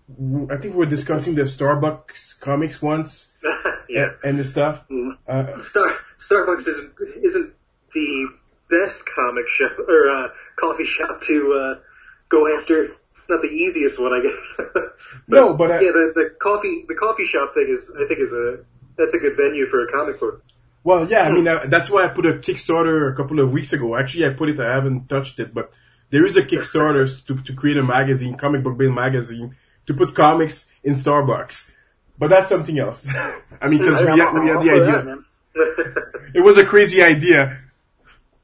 I think we were discussing the Starbucks comics once yeah. and the stuff. Uh, Star Starbucks isn't isn't the best comic shop or uh, coffee shop to uh, go after. It's not the easiest one, I guess. No, but I- yeah, the, the coffee the coffee shop thing is I think is a that's a good venue for a comic book. Well, yeah, I mean uh, that's why I put a Kickstarter a couple of weeks ago. Actually, I put it. I haven't touched it, but there is a Kickstarter to to create a magazine, comic book bin magazine, to put comics in Starbucks. But that's something else. I mean, because we had, we had the idea. that. It was a crazy idea.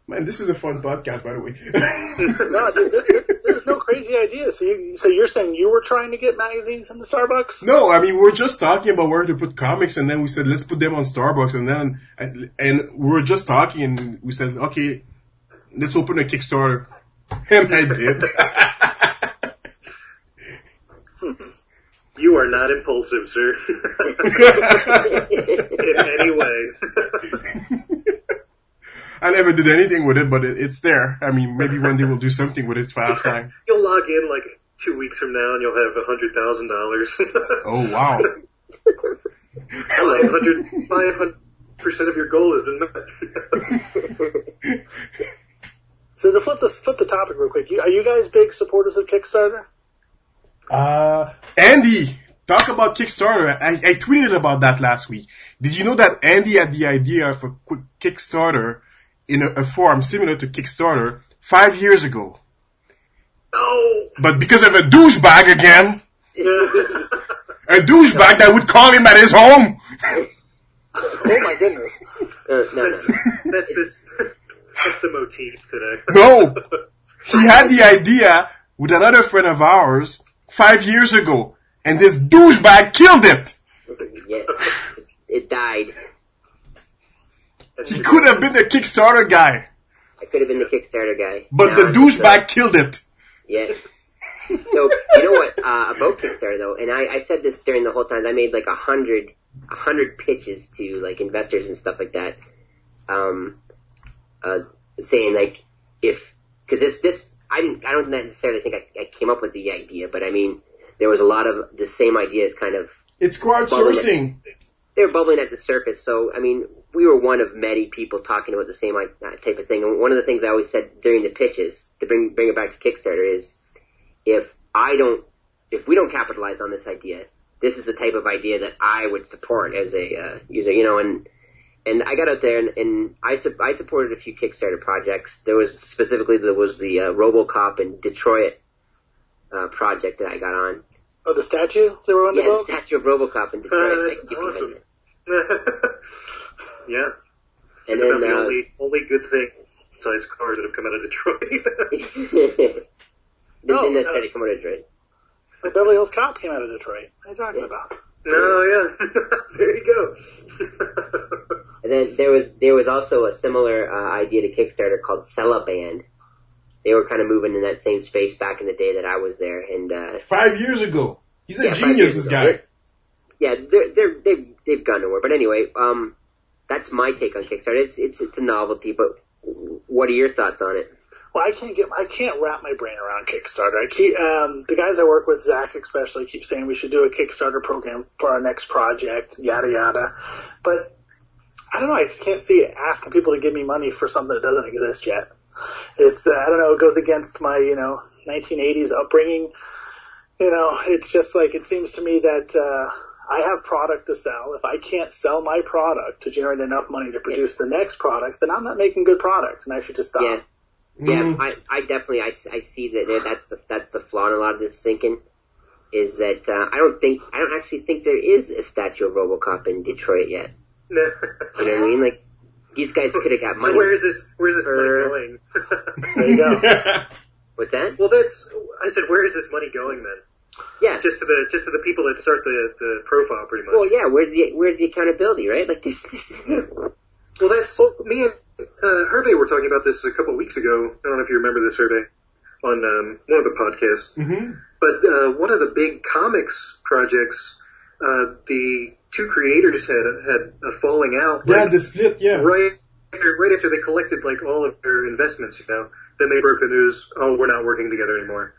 Man, this is a fun podcast, by the way. No, there, there, there's no crazy idea. So, you, so you're saying you were trying to get magazines in the Starbucks? No, I mean we are just talking about where to put comics, and then we said let's put them on Starbucks, and then and we were just talking, and we said okay, let's open a Kickstarter, and I did. You are not impulsive, sir. In any way. I never did anything with it, but it, it's there. I mean, maybe one day we'll do something with it for halftime. You'll log in like two weeks from now and you'll have a hundred thousand dollars. Oh wow! Five hundred, five hundred percent of your goal has been met. So to flip the flip the topic real quick, are you guys big supporters of Kickstarter? Uh, Andy, talk about Kickstarter. I, I tweeted about that last week. Did you know that Andy had the idea for Kickstarter in a, a form similar to Kickstarter five years ago? oh, But because of a douchebag again, a douchebag that would call him at his home. Oh my goodness! Uh, no, that's, no. that's this. That's the motif today. No, he had the idea with another friend of ours five years ago, and this douchebag killed it. Yeah, it died. He could have been the Kickstarter guy, I could have been the Kickstarter guy. but Now the douchebag killed it. Yeah. So you know what uh, about Kickstarter though, and I, I said this during the whole time. I made like a hundred, a hundred pitches to like investors and stuff like that, um, uh, saying like if because this this I didn't I don't necessarily think I, I came up with the idea, but I mean there was a lot of the same ideas kind of It's crowdsourcing. Were bubbling at the surface. So I mean we were one of many people talking about the same type of thing. And one of the things I always said during the pitches to bring bring it back to Kickstarter is if I don't if we don't capitalize on this idea, this is the type of idea that I would support as a uh, user. You know and and I got out there and, and I, su- I supported a few Kickstarter projects. There was specifically there was the uh, RoboCop in Detroit uh, project that I got on. Oh, the statue they were on Yeah, the the statue of RoboCop in Detroit. Uh, that's awesome. Remember. yeah. And it's then about the uh, only only good thing besides cars that have come out of Detroit. didn't No, didn't no. necessarily come out of Detroit. The Beverly Hills Cop came out of Detroit. What are you talking about? no, yeah. there you go. And then there was there was also a similar uh, idea to Kickstarter called Band. They were kind of moving in that same space back in the day that I was there, and uh, Five years ago. He's a Yeah, genius, years this ago. guy. Yeah, they're, they're they've they've gone nowhere. But anyway, um, that's my take on Kickstarter. It's it's it's a novelty, but what are your thoughts on it? Well, I can't get, I can't wrap my brain around Kickstarter. I keep, um, the guys I work with, Zach especially, keep saying we should do a Kickstarter program for our next project, yada yada. But I don't know. I just can't see it asking people to give me money for something that doesn't exist yet. It's, uh, I don't know. It goes against my, you know, 1980s upbringing. You know, it's just like it seems to me that uh, I have product to sell. If I can't sell my product to generate enough money to produce the next product, then I'm not making good product, and I should just stop. Yeah, yeah, Mm. I, I definitely I, I see that that's the that's the flaw in a lot of this thinking is that uh, I don't think I don't actually think there is a statue of RoboCop in Detroit yet. You know what I mean? Like these guys could have got so money. where is this? Where's this For- money going? There you go. What's that? well, that's. I said, where is this money going then? Yeah. Just to the just to the people that start the the profile, pretty much. Well, yeah. Where's the where's the accountability, right? Like there's, there's Well, that's me and uh, Hervé were talking about this a couple of weeks ago. I don't know if you remember this, Hervé, on um, one of the podcasts. hmm But uh, one of the big comics projects, uh, the two creators had had a falling out. Yeah, like, the split, yeah. right after, right after they collected like all of their investments, you know. Then they broke the news. Oh, we're not working together anymore.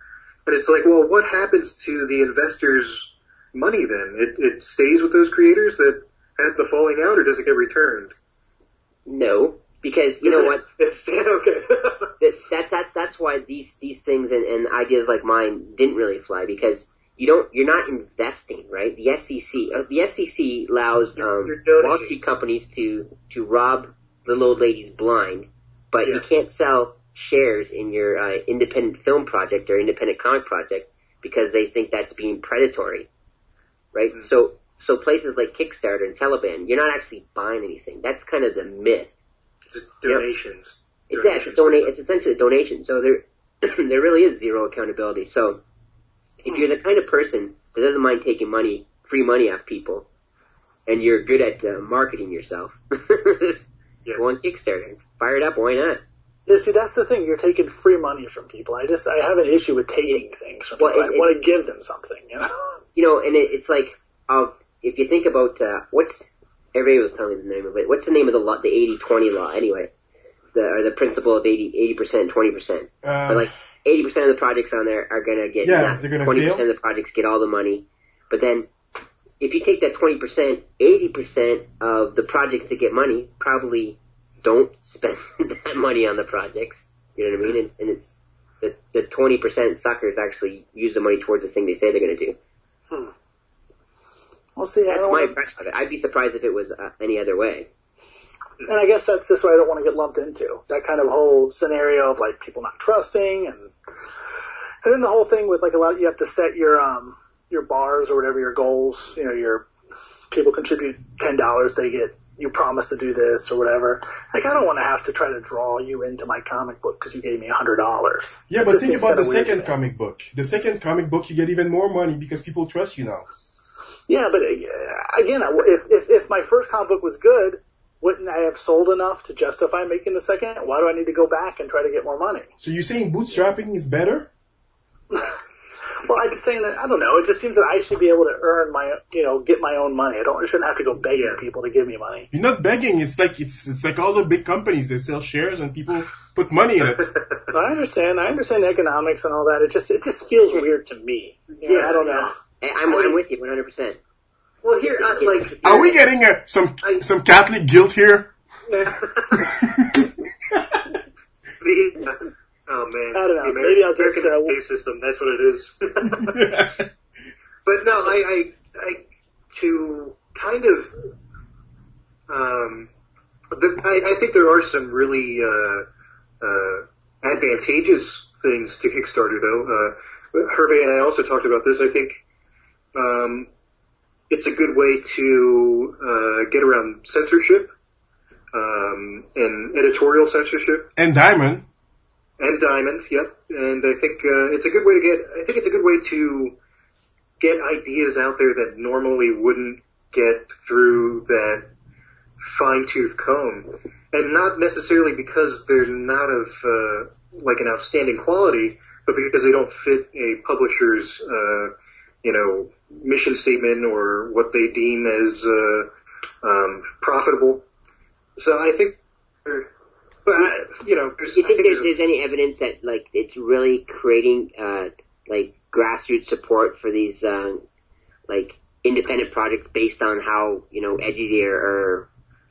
And it's like, well, what happens to the investors' money then? It it stays with those creators that had the falling out, or does it get returned? no, because you know what? It's okay. that, that's that, that's why these these things and, and ideas like mine didn't really fly because you don't you're not investing right the SEC uh, the SEC allows um, Wall Street companies to to rob little old ladies blind but you can't sell shares in your uh, independent film project or independent comic project because they think that's being predatory right Mm. so so places like Kickstarter and Taliban you're not actually buying anything that's kind of the myth Just donations. it's yeah, it's a donate. It's essentially a donation. So there, there really is zero accountability. So if you're the kind of person that doesn't mind taking money, free money off people, and you're good at uh, marketing yourself, Yeah. go on Kickstarter, fire it up. Why not? Yeah, see, that's the thing. You're taking free money from people. I just, I have an issue with taking things from Well, people. it- I want to give them something, you know? You know, and it, it's like, uh, if you think about uh, what's everybody was telling me the name of it. What's the name of the law? The 80-20 law, anyway. The or the principle of 80 percent, twenty percent. Uh, But like eighty percent of the projects on there are gonna get Yeah, they're gonna twenty fail. percent of the projects get all the money. But then if you take that twenty percent, eighty percent of the projects that get money probably don't spend that money on the projects. You know what I mean? And, and it's the the twenty percent suckers actually use the money towards the thing they say they're gonna do. We'll see. that's my wanna... impression of it. I'd be surprised if it was uh, any other way. and I guess that's just what I don't want to get lumped into. That kind of whole scenario of like people not trusting and, and then the whole thing with like a lot, you have to set your, um, your bars or whatever your goals, you know, your people contribute $10, they get, you promise to do this or whatever. Like I don't want to have to try to draw you into my comic book because you gave me a $100. yeah, but think about the kinda weird to second comic book. The second comic book, you get even more money because people trust you now. Yeah, but uh, again, if, if if my first comic book was good, wouldn't I have sold enough to justify making the second? Why do I need to go back and try to get more money? So you're saying bootstrapping is better? Well, I'm just saying that I don't know. It just seems that I should be able to earn my, you know, get my own money. I don't. I shouldn't have to go begging people to give me money. You're not begging. It's like it's it's like all the big companies. They sell shares and people put money in it. I understand. I understand economics and all that. It just it just feels weird to me. You know, Yeah, I don't know. Hey, I'm, I'm with you 100. percent Well, here, uh, like, Are we getting uh, some I- some Catholic guilt here? the, oh man, I don't know. The Maybe I'll just, American uh, pay system. That's what it is. but no, I, I, I, to kind of, um, the, I, I think there are some really uh, uh, advantageous things to Kickstarter, though. Uh, Hervé and I also talked about this. I think um, it's a good way to uh, get around censorship um, and editorial censorship and Diamond. And Diamond. Yep, and I think uh, it's a good way to get. I think it's a good way to get ideas out there that normally wouldn't get through that fine tooth comb, and not necessarily because they're not of uh, like an outstanding quality, but because they don't fit a publisher's uh, you know mission statement or what they deem as uh, um, profitable. So I think. But you know, Do you think there's, there's any evidence that like it's really creating uh, like grassroots support for these uh, like independent projects based on how you know edgy they are or,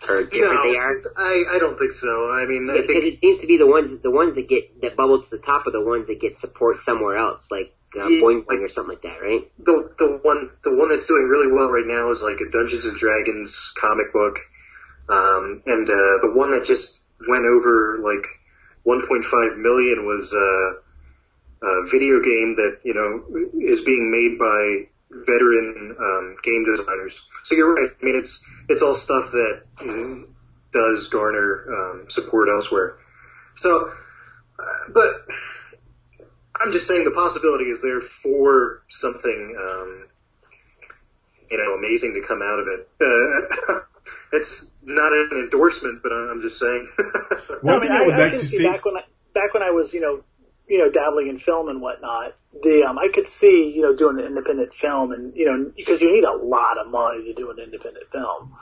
or different they are? I, I don't think so. I mean, I Because it seems to be the ones the ones that get that bubble to the top are the ones that get support somewhere else, like uh, Yeah, Boing Boing or something like that, right? the the one the one that's doing really well right now is like a Dungeons and Dragons comic book, um, and uh, the one that just went over like 1.5 million was uh, a video game that you know is being made by veteran um, game designers. So you're right. I mean, it's it's all stuff that does garner um, support elsewhere. So, uh, but I'm just saying the possibility is there for something, um, you know, amazing to come out of it. Uh, it's not an endorsement, but I'm just saying. One I thing mean, I would like can to see see. back when I back when I was, you know, you know, dabbling in film and whatnot. The um, I could see, you know, doing an independent film, and you know, because you need a lot of money to do an independent film.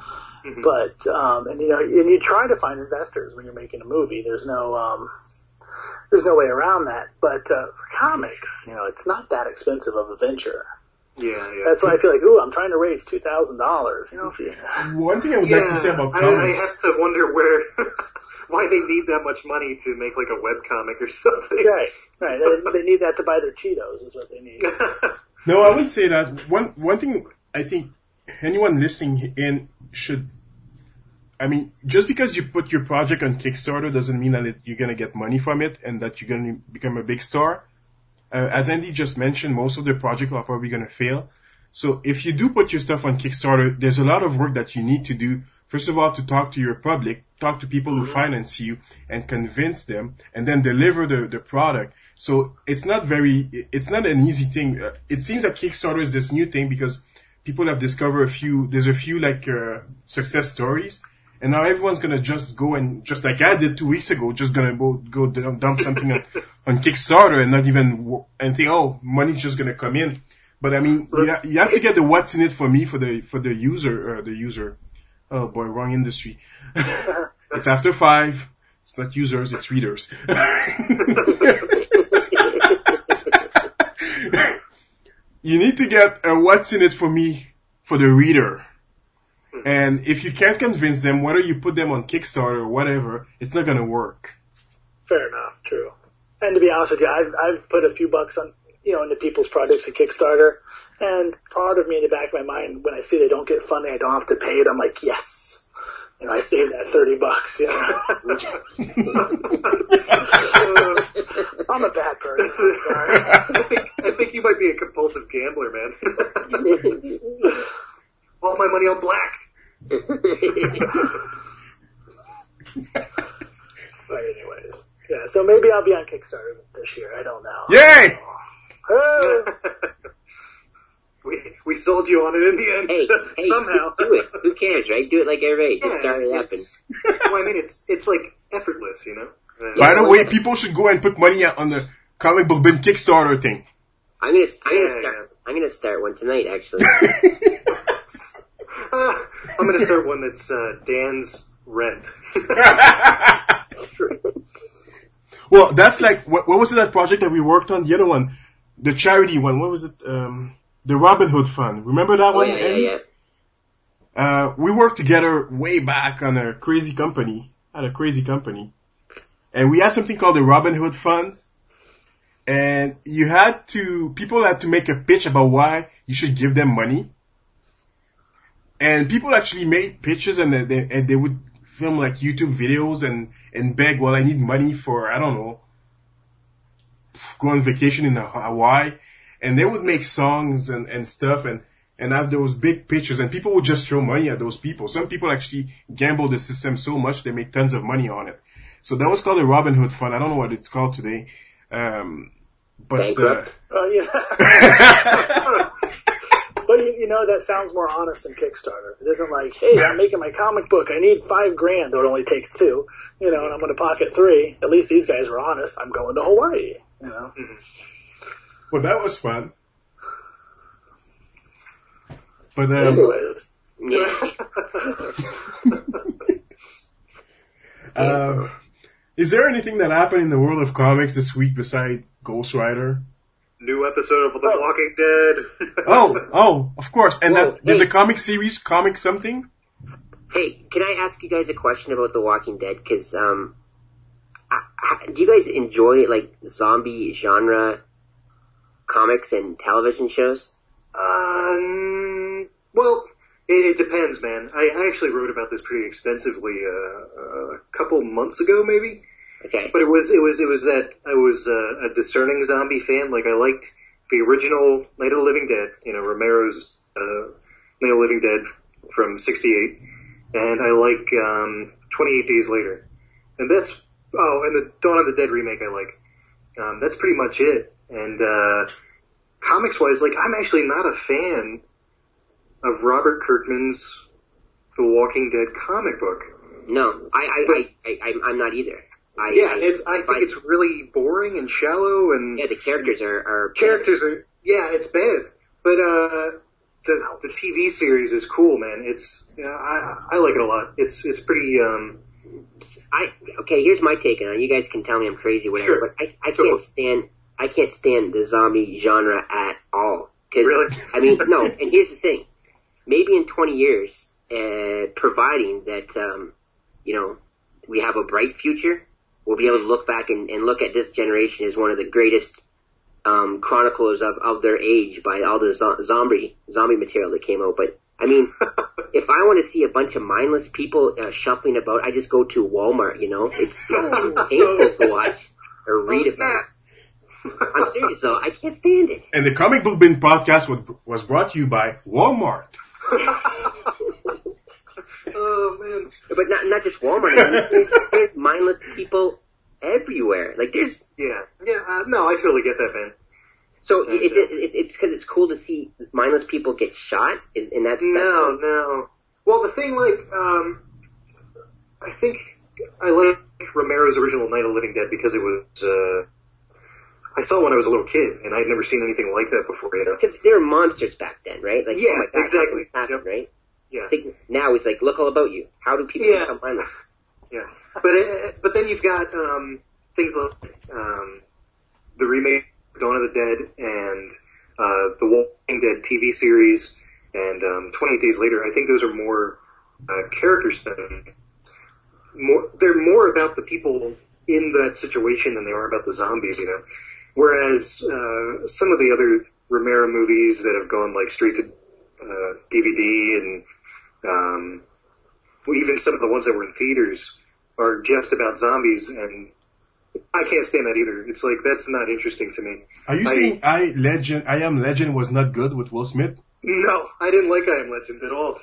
Mhm. But um, and you know, and you try to find investors when you're making a movie. There's no um, there's no way around that. But uh, for comics, you know, it's not that expensive of a venture. Yeah, yeah. That's why I feel like, ooh, I'm trying to raise two thousand dollars. You know, if you, One thing I would yeah, like to say about I, I have to wonder where, why they need that much money to make like a web comic or something. right, right. They, they need that to buy their Cheetos. Is what they need. No, I would say that one one thing I think anyone listening in should. I mean, just because you put your project on Kickstarter doesn't mean that it, you're gonna get money from it and that you're gonna become a big star. Uh, as Andy just mentioned, most of the projects are probably gonna fail. So if you do put your stuff on Kickstarter, there's a lot of work that you need to do. First of all, to talk to your public, talk to people who finance you and convince them and then deliver the, the product. So it's not very, it's not an easy thing. Uh, It seems that Kickstarter is this new thing because people have discovered a few, there's a few like, uh, success stories. And now everyone's gonna just go and just like I did two weeks ago, just gonna go go dump something on, on Kickstarter and not even and think, oh, money's just gonna come in. But I mean, you, ha- you have to get the what's in it for me for the for the user uh, the user. Oh boy, wrong industry. it's after five. It's not users, it's readers. you need to get a what's in it for me for the reader. Hmm. And if you can't convince them, whether you put them on Kickstarter or whatever, it's not gonna work. Fair enough, true. And to be honest with you, I've I've put a few bucks on you know into people's projects at Kickstarter, and part of me in the back of my mind, when I see they don't get funding, I don't have to pay it. I'm like, yes, you know, I saved that thirty bucks. You know, I'm a bad person. I'm sorry. I think I think you might be a compulsive gambler, man. All my money on black. But anyways, yeah. So maybe I'll be on Kickstarter this year. I don't know. Yay! Oh, we we sold you on it in the end. hey, hey, somehow. do it. Who cares, right? Do it like everybody. Just start it up and well, I mean, it's it's like effortless, you know. Uh, By the way, people should go and put money on the comic book bin Kickstarter thing. I'm gonna I'm gonna Yeah, start I'm gonna start one tonight actually. Uh, I'm going to start one that's uh, Dan's Rent. well, that's like what, what was it that project that we worked on? The other one, the charity one. What was it? Um, the Robin Hood Fund. Remember that oh one? yeah, yeah, yeah. Uh, we worked together way back on a crazy company, at a crazy company. And we had something called the Robin Hood Fund. And you had to, people had to make a pitch about why you should give them money. And people actually made pictures and they, they- and they would film like YouTube videos and, and beg, well, I need money for, I don't know, go on vacation in Hawaii. And they would make songs and, and stuff and, and have those big pictures and people would just throw money at those people. Some people actually gamble the system so much they make tons of money on it. So that was called the Robin Hood Fund. I don't know what it's called today. Um, but, uh, Oh yeah. but you, you know that sounds more honest than Kickstarter. It isn't like, hey, I'm making my comic book. I need five grand, though it only takes two. You know, and I'm going to pocket three. At least these guys were honest. I'm going to Hawaii. You know. well, that was fun. But, um, Anyways. Yeah. uh, is there anything that happened in the world of comics this week beside Ghost Rider? New episode of The Walking Dead. Oh, oh, of course. And Whoa, that, there's hey. a comic series, comic something? Hey, can I ask you guys a question about The Walking Dead? Because um, I, I, do you guys enjoy like zombie genre comics and television shows? Um, well, it, it depends, man. I, I actually wrote about this pretty extensively uh, a couple months ago, maybe. Okay. But it was it was it was that I was uh, a discerning zombie fan. Like I liked the original Night of the Living Dead, you know Romero's uh, Night of the Living Dead from '68, and I like um, 28 Days Later, and that's oh, and the Dawn of the Dead remake I like. Um, that's pretty much it. And uh, comics wise, like I'm actually not a fan of Robert Kirkman's The Walking Dead comic book. No, I, I, I, I I'm- I'm not either. I, Yeah, it's I think it's really boring and shallow and yeah. The characters are are characters are yeah, it's bad. But uh the the TV series is cool, man. It's yeah, I I like it a lot. It's it's pretty um I okay. Here's my take on it. You guys can tell me I'm crazy, whatever. Sure. But I, I Sure. can't stand I can't stand the zombie genre at all. Cause, Really? I mean, no. And here's the thing. Maybe in 20 years, uh, providing that um, you know we have a bright future, we'll be able to look back and, and look at this generation as one of the greatest um, chroniclers of, of their age by all the zo- zombie zombie material that came out. But I mean, if I want to see a bunch of mindless people uh, shuffling about, I just go to Walmart. You know, it's, it's too painful to watch or read oh, about. I'm serious though, I can't stand it. And the Comic Book Bin podcast was, was brought to you by Walmart. oh man. But not not just Walmart. There's, there's mindless people everywhere. Like there's Yeah. Yeah, uh, no, I totally get that, man. so And, it's uh, it's it's because it's cool to see mindless people get shot, and and that's, that's No, no. Well, the thing, like, um, I think I like Romero's original Night of the Living Dead because it was, uh, I saw it when I was a little kid, and I'd never seen anything like that before, you know? because they were monsters back then, right? Like Yeah, oh God, exactly. how did this happen, Yep. right? Yeah. I think now it's like look all about you. How do people Yeah. become mindless? Yeah, but uh, but then you've got um, things like um, the remake Dawn of the Dead and uh, the Walking Dead TV series and um, 28 Days Later. I think those are more uh, character studies. More, they're more about the people in that situation than they are about the zombies, you know. Whereas uh, some of the other Romero movies that have gone like straight to uh, DVD and um, well, even some of the ones that were in theaters are just about zombies, and I can't stand that either. It's like that's not interesting to me. Are you I- saying I Legend, I Am Legend was not good with Will Smith? No, I didn't like I Am Legend at all.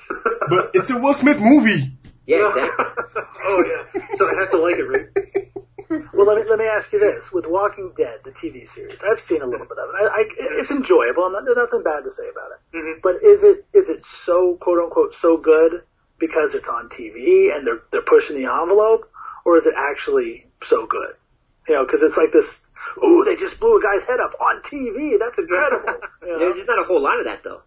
But it's a Will Smith movie. Yeah, exactly. oh yeah, so I have to like it, right? Well, let me let me ask you this: with Walking Dead, the TV series, I've seen a little bit of it. I, I, it's enjoyable. I'm not, there's nothing bad to say about it. Mhm. But is it is it so quote unquote so good because it's on TV and they're they're pushing the envelope, or is it actually so good? You know, because it's like this. ooh, they just blew a guy's head up on TV. That's incredible. You know? There's not a whole lot of that though.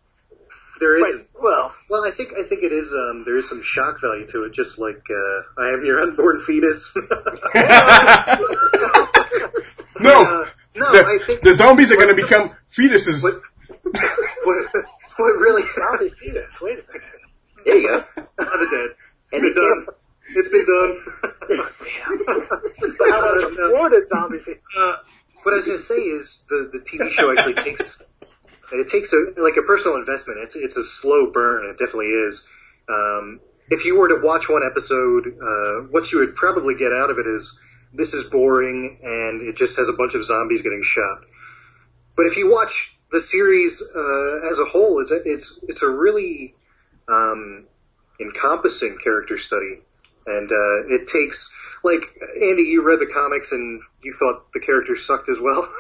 There is. Right, well, Well, I think I think it is. Um, there is some shock value to it, just like uh, I have your unborn fetus. no, Uh, no, the, I think the zombies are going to become fetuses. what, what, what really zombie fetus. Wait a minute. There you go. I'm dead. And It's been done. It's been done. But how about a thwarted zombie fetus? Uh, what I was going to say is the the TV show actually takes it takes a like a personal investment. It's it's a slow burn. It definitely is. Um, if you were to watch one episode, uh, what you would probably get out of it is this is boring and it just has a bunch of zombies getting shot. But if you watch the series uh, as a whole, it's a, it's it's a really um, encompassing character study, and uh, it takes like Andy, you read the comics and you thought the characters sucked as well.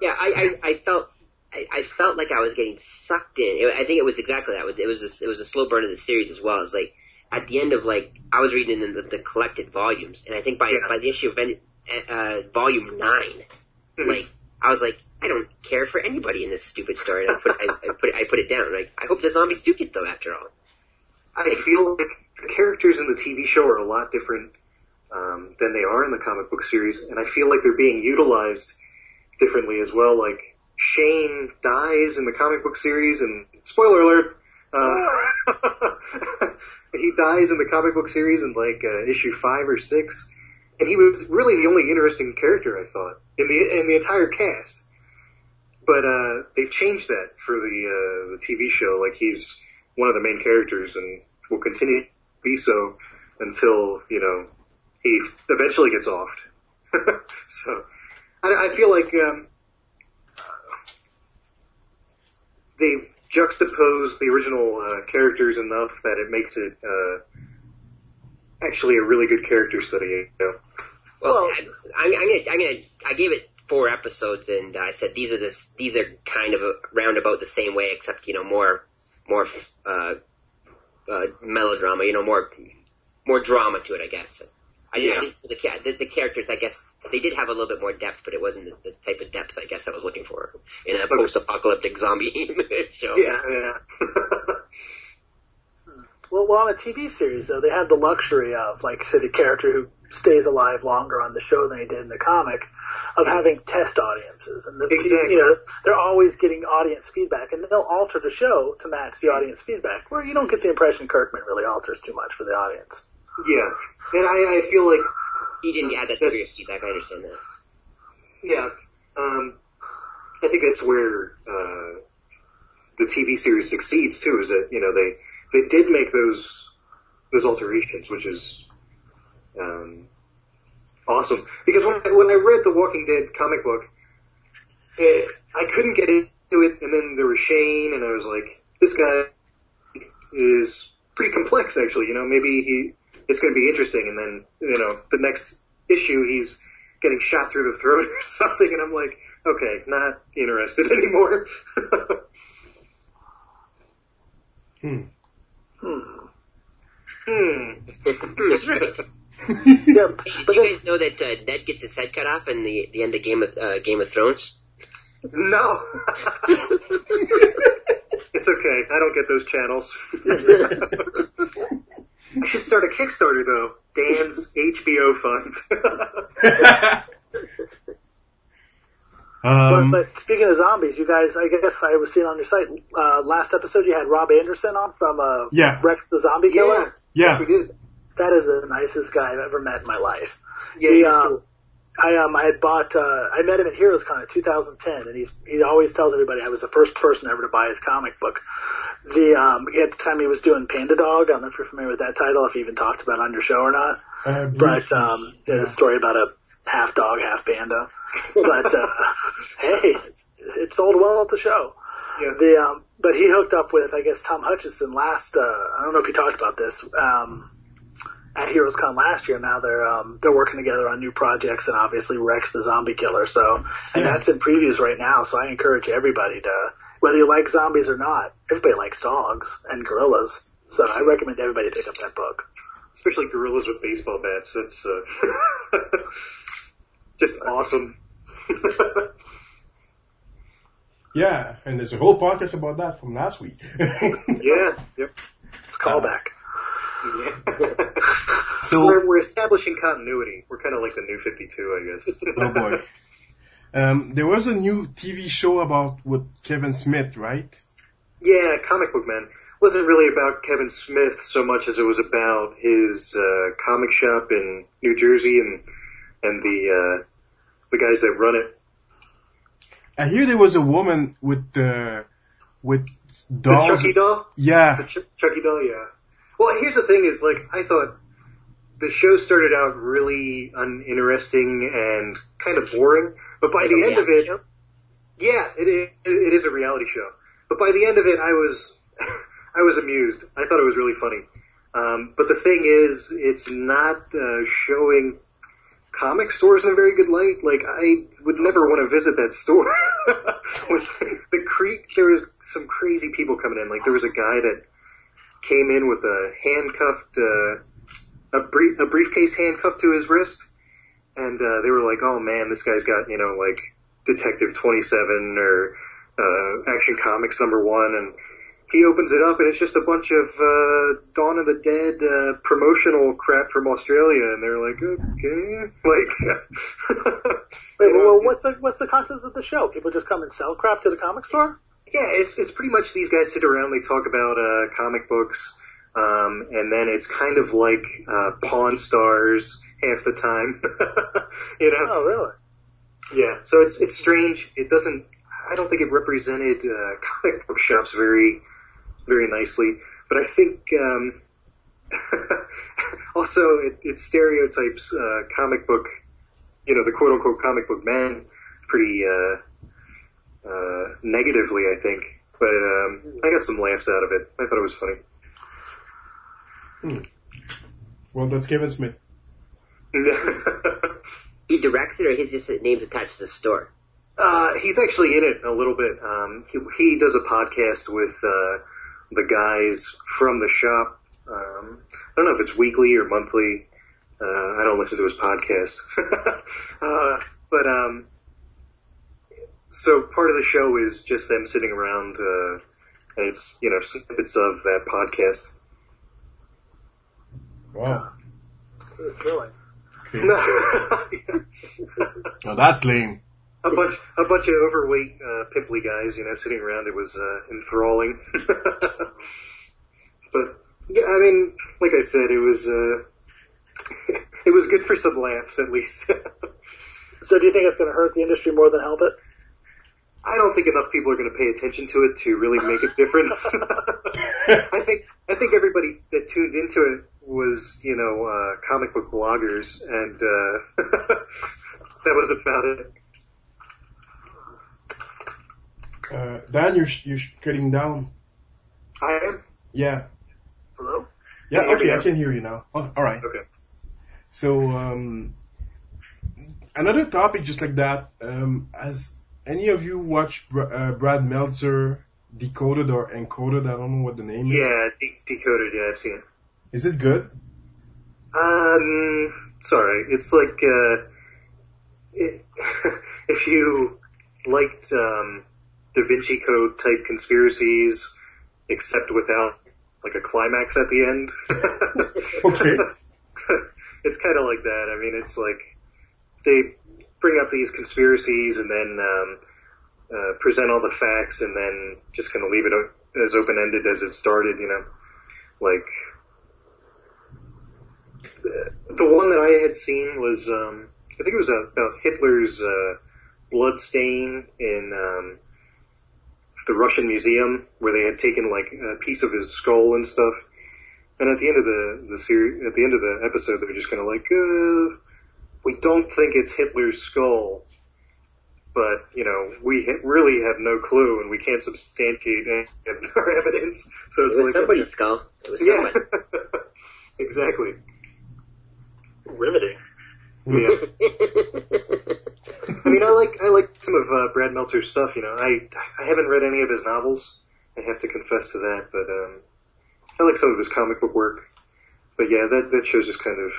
Yeah, I, I, I felt I, I felt like I was getting sucked in. It, I think it was exactly that. It was it was a, it was a slow burn of the series as well. It's like at the end of like I was reading in the, the collected volumes, and I think by Yeah. by the issue of any- uh, volume 9 Mhm. like I was like I don't care for anybody in this stupid story. And I put I, I put I put it down. Like I hope the zombies do get them after all. I feel like the characters in the TV show are a lot different um, than they are in the comic book series, and I feel like they're being utilized differently as well. Like Shane dies in the comic book series, and spoiler alert, uh, he dies in the comic book series in like uh, issue five or six, and he was really the only interesting character I thought in the in the entire cast. But uh, they've changed that for the uh, the TV show. Like he's one of the main characters and will continue to be so until, you know, he eventually gets offed. so, I, I feel like, um, they've juxtaposed the original, uh, characters enough that it makes it, uh, actually a really good character study, you know? Well, Well- I, I'm gonna, I'm gonna, I gave it four episodes, and I said these are this, these are kind of roundabout the same way, except you know more, more uh, uh, melodrama, you know, more, more drama to it, I guess. I, Yeah. I think the, the the characters, I guess, they did have a little bit more depth, but it wasn't the, the type of depth I guess I was looking for in a post-apocalyptic zombie show. Yeah, yeah. Well, well, on a TV series though, they had the luxury of, like, say, the character who stays alive longer on the show than he did in the comic, of having test audiences, and the, Exactly. you know they're always getting audience feedback, and they'll alter the show to match the audience feedback. Where you don't get the impression Kirkman really alters too much for the audience. Yeah. And I, I feel like He didn't add that of That's- feedback. I understand that. Yeah, um, I think that's where uh, the TV series succeeds too. Is that you know they they did make those those alterations, which is um, awesome. Because when I, when I read the Walking Dead comic book, eh, I couldn't get into it, and then there was Shane, and I was like, this guy is pretty complex, actually. You know, maybe he it's going to be interesting, and then you know the next issue he's getting shot through the throat or something, and I'm like, okay, not interested anymore. Hmm. Hmm. hmm. That's right. Yeah, but you guys know that uh, Ned gets his head cut off in the the end of Game of uh, Game of Thrones? No. it's okay. I don't get those channels. I should start a Kickstarter though. Dan's HBO fund. um, but, but speaking of zombies, you guys, I guess I was seeing on your site uh, last episode you had Rob Anderson on from uh, Yeah. Rex the Zombie Killer. yeah, we did. That is the nicest guy I've ever met in my life. Yeah, He, he's um, cool. I um I had bought uh I met him at Heroes Con in 2010 and he's he always tells everybody I was the first person ever to buy his comic book. The um at the time he was doing Panda Dog, I don't know if you're familiar with that title, if you even talked about it on your show or not. uh, But um it's a story about a half dog, half panda. But uh hey, it sold well at the show. Yeah. The um but he hooked up with I guess Tom Hutchison last uh I don't know if you talked about this. Um at Heroes Con last year. Now they're um, they're working together on new projects, and obviously Rex the Zombie Killer. So, and Yeah. that's in previews right now. So I encourage everybody to, whether you like zombies or not, everybody likes dogs and gorillas. So I recommend everybody pick up that book. Especially gorillas with baseball bats. That's uh, just awesome. Yeah, and there's a whole podcast about that from last week. yeah, yep. It's callback. Yeah. so, we're, we're establishing continuity. We're kind of like the new 52, I guess. oh boy. Um, there was a new TV show about with Kevin Smith, right? Yeah, Comic Book Man wasn't really about Kevin Smith so much as it was about his uh, comic shop in New Jersey and and the uh, the guys that run it. I hear there was a woman with the with dolls. The. Chucky doll? The Yeah, Ch- Chucky doll, yeah. Well, here's the thing: is like I thought the show started out really uninteresting and kind of boring, but by the end of it, yeah, it is, it is a reality show. But by the end of it, I was I was amused. I thought it was really funny. Um, but the thing is, it's not uh, showing comic stores in a very good light. Like I would never want to visit that store. With the creek, there was some crazy people coming in. Like there was a guy that came in with a handcuffed, uh, a brief, a briefcase handcuffed to his wrist, and uh, they were like, "Oh man, this guy's got you know like Detective Twenty Seven or uh, Action Comics number one," and he opens it up and it's just a bunch of uh, Dawn of the Dead uh, promotional crap from Australia, and they're like, "Okay, like." Wait, know, well, what's the what's the concept of the show? People just come and sell crap to the comic store? Yeah, it's it's pretty much these guys sit around, they talk about uh, comic books, um, and then it's kind of like uh, Pawn Stars half the time, you know. Oh, really? Yeah, so it's it's strange. It doesn't. I don't think it represented uh, comic book shops very very nicely, but I think um, also it, it stereotypes uh, comic book, you know, the quote unquote comic book man pretty uh, uh, negatively. I think, but um, I got some laughs out of it. I thought it was funny. well, that's Kevin Smith. He directs it, or his just name's attached to the store. Uh, he's actually in it a little bit. Um, he, he does a podcast with uh, the guys from the shop. Um, I don't know if it's weekly or monthly. Uh, I don't listen to his podcast. uh, but um, so part of the show is just them sitting around, uh, and it's you know snippets of that podcast. Wow. Good feeling. Okay. Now that's lame. a bunch a bunch of overweight uh, pimply guys, you know, sitting around. It was uh, enthralling. but yeah, I mean, like I said, it was uh, it was good for some laughs at least. So, do you think it's going to hurt the industry more than help it? I don't think enough people are going to pay attention to it to really make a difference. I think I think everybody that tuned into it was, you know, uh, comic book bloggers, and uh, that was about it. Uh, Dan, you're you're cutting down. I am. Yeah. Hello. Yeah. Can you hear me Okay, I can hear you now. Oh, all right. Okay. So um, another topic just like that. Um, has any of you watch Br- uh, Brad Meltzer Decoded or Encoded? I don't know what the name is. Yeah, de- decoded. Yeah, I've seen it. Is it good? Um, sorry. It's like uh, it, if you liked um, Da Vinci Code type conspiracies, except without like a climax at the end. Okay. it's kind of like that. I mean, it's like they bring up these conspiracies and then um, uh, present all the facts and then just kind of leave it o- as open ended as it started. You know, like the one that I had seen was um, I think it was uh, about Hitler's uh, blood stain in um, the Russian museum where they had taken like a piece of his skull and stuff. And at the end of the the series, at the end of the episode, they're just kind of like, uh, we don't think it's Hitler's skull, but you know, we ha- really have no clue, and we can't substantiate any our evidence. So It it's was like somebody's skull. It was yeah, someone. exactly. Riveting. Yeah. I mean, I like I like some of uh, Brad Meltzer's stuff. You know, I I haven't read any of his novels. I have to confess to that, but um, I like some of his comic book work. But yeah, that that show's just kind of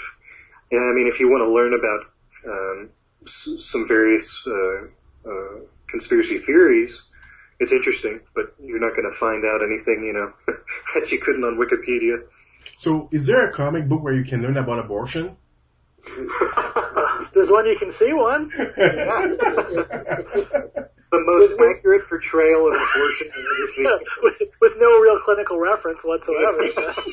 yeah. I mean, if you want to learn about um, s- some various uh, uh, conspiracy theories, it's interesting. But you're not going to find out anything, you know, that you couldn't on Wikipedia. So, is there a comic book where you can learn about abortion? There's one you can see one. The most accurate portrayal of abortion I've ever seen. with, with no real clinical reference whatsoever.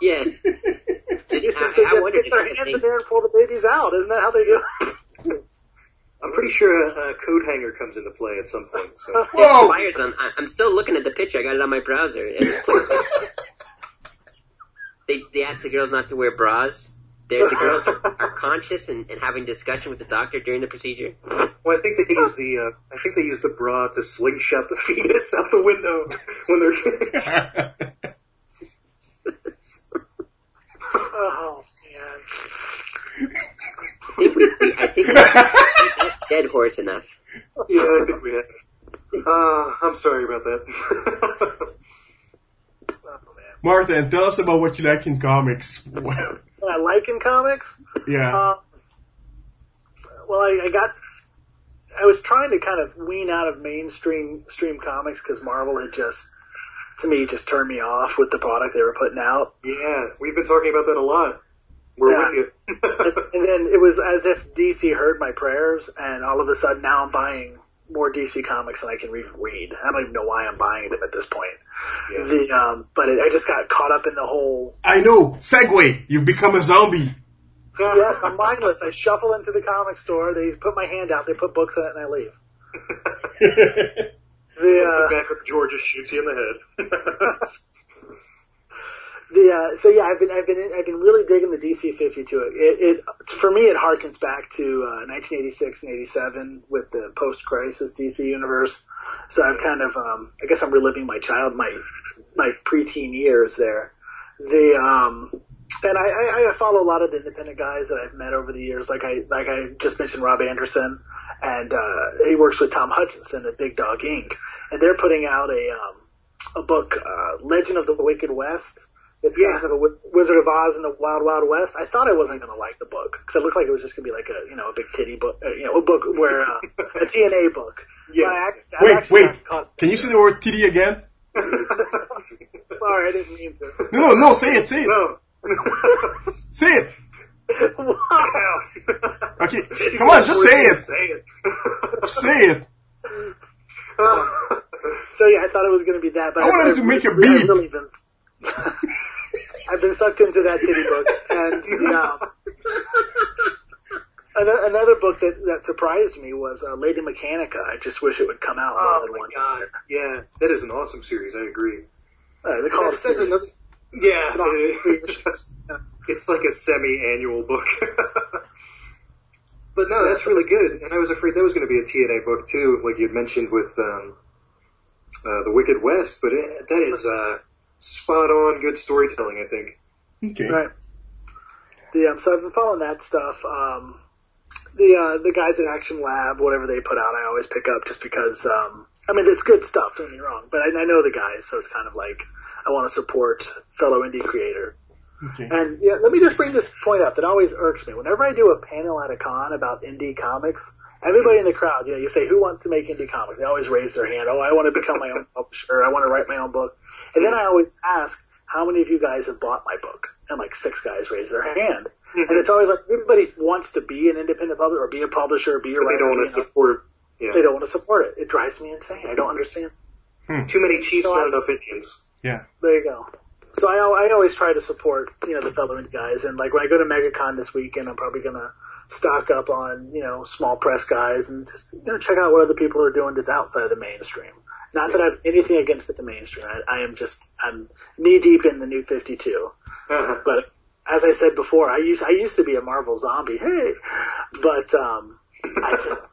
Yeah. they Did, I, just I wondered stick their hands they, in there and pull the babies out. Isn't that how they do? it? I'm pretty sure a, a coat hanger comes into play at some point. So Whoa! flyers on. I- I'm still looking at the picture. I got it on my browser. they they asked the girls not to wear bras. They're, the girls are, are conscious and, and having discussion with the doctor during the procedure. Well, I think they use the uh, I think they use the bra to slingshot the fetus out the window when they're. Oh man. I think we, we I think we beat dead horse enough. yeah, I think we have. Uh, I'm sorry about that. Martha, and tell us about what you like in comics. What I like in comics. yeah. Uh, well, I, I got. I was trying to kind of wean out of mainstream stream comics because Marvel had just, to me, just turned me off with the product they were putting out. yeah, we've been talking about that a lot. We're Yeah. with you. And then it was as if DC heard my prayers, and all of a sudden now I'm buying more DC comics than I can even read. I don't even know why I'm buying them at this point. Yeah. The um, but it, I just got caught up in the whole. I know. Segway. You've become a zombie. Yes, I'm mindless. I shuffle into the comic store. They put my hand out. They put books in it, and I leave. The uh, back with George shoots you in the head. the uh, so yeah, I've been I've been I've been really digging the DC 52. It, it for me it harkens back to uh, 1986 and 87 with the post crisis DC universe. So I've kind of um, I guess I'm reliving my child my my preteen years there. The um and I, I, I follow a lot of the independent guys that I've met over the years. Like I like I just mentioned Rob Anderson, and uh, he works with Tom Hutchison at Big Dog Ink. And they're putting out a um, a book, uh, Legend of the Wicked West. It's Yeah. kind of a Wizard of Oz in the Wild Wild West. I thought I wasn't going to like the book because it looked like it was just going to be like a you know a big titty book, uh, you know, a book where uh, a TNA book. Yeah. But I, act- I Wait, wait. caught- Can you say the word titty again? Sorry, I didn't mean to. No, no, no. Say it. Say it. no. Say it. wow. Okay. Come on, just say it. Say it. Say it. So yeah, I thought it was going to be that, but I wanted I've to make a really- I've beat. really been, I've been sucked into that titty book, and yeah. Ano- Another book that, that surprised me was uh, Lady Mechanika. I just wish it would come out more Oh than my once. god. Yeah, that is an awesome series. I agree. Uh, they call it says another. Yeah, It's not it is. it's like a semi-annual book. but no, that's really good. And I was afraid that was going to be a TNA book too, like you'd mentioned with um, uh, the Wicked West. But it, that is uh, spot on, good storytelling. I think. Okay. Right. The um, so I've been following that stuff. Um, the uh, the guys at Action Lab, whatever they put out, I always pick up just because. Um, I mean, it's good stuff. Don't get me wrong, but I, I know the guys, so it's kind of like I want to support fellow indie creator. Okay. And yeah, let me just bring this point up that always irks me. Whenever I do a panel at a con about indie comics, everybody in the crowd, you know, you say, who wants to make indie comics? They always raise their hand. Oh, I want to become my own publisher. I want to write my own book. And then I always ask, how many of you guys have bought my book? And like six guys raise their hand. Mm-hmm. And it's always like everybody wants to be an independent publisher or be a publisher or be a But writer. they don't want to support. Yeah. They don't want to support it. It drives me insane. I don't understand. Hmm. Too many chiefs, So not I- enough Indians. Yeah. There you go. So I, I always try to support, you know, the fellow indie guys. And like when I go to MegaCon this weekend, I'm probably going to stock up on, you know, small press guys and just, you know, check out what other people are doing just outside of the mainstream. Not that I have anything against the mainstream. I, I am just, I'm knee deep in the new 52. Uh-huh. But as I said before, I used, I used to be a Marvel zombie. Hey, but, um, I just,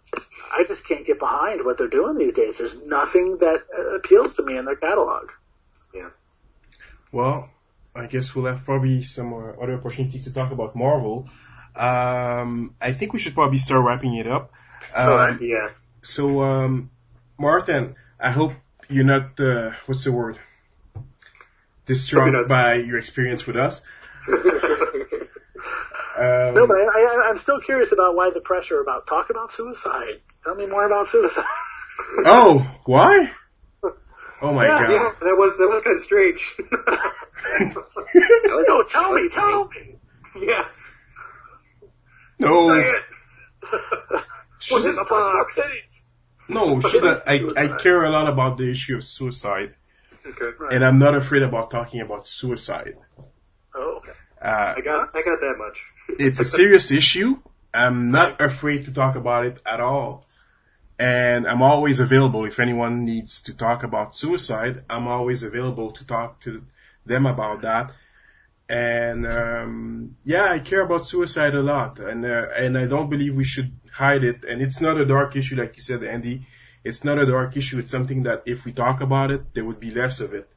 I just can't get behind what they're doing these days. There's nothing that uh, appeals to me in their catalog. Yeah. Well, I guess we'll have probably some other opportunities to talk about Marvel. Um, I think we should probably start wrapping it up. Um, yeah. So, um, Martin, I hope you're not, uh, what's the word? Distraught by your experience with us. Um, No, but I, I, I'm still curious about why the pressure about talk about suicide. Tell me more about suicide. oh, why? Oh my Yeah, god. Yeah, that was that was kind of strange. no, tell me, tell me. yeah. No, Say it. What's in the box? No, I a, I, I care a lot about the issue of suicide, Okay. and I'm not afraid about talking about suicide. Oh, Uh, I got I got that much. it's a serious issue. I'm not afraid to talk about it at all. And I'm always available if anyone needs to talk about suicide. I'm always available to talk to them about that. And um, yeah, I care about suicide a lot, and uh, and I don't believe we should hide it. And it's not a dark issue, like you said, Andy. It's not a dark issue. It's something that if we talk about it, there would be less of it.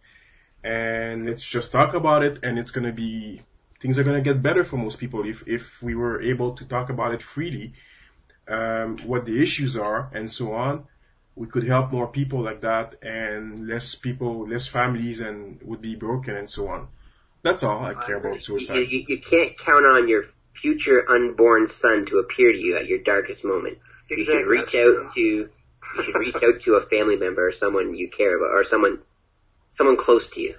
And let's just talk about it, and it's gonna be things are gonna get better for most people if if we were able to talk about it freely, um, what the issues are, and so on. We could help more people like that, and less people, less families, and would be broken, and so on. That's all I care about You, suicide. you, you can't count on your future unborn son to appear to you at your darkest moment. You should reach out to you should reach out to a family member or someone you care about or someone someone close to you.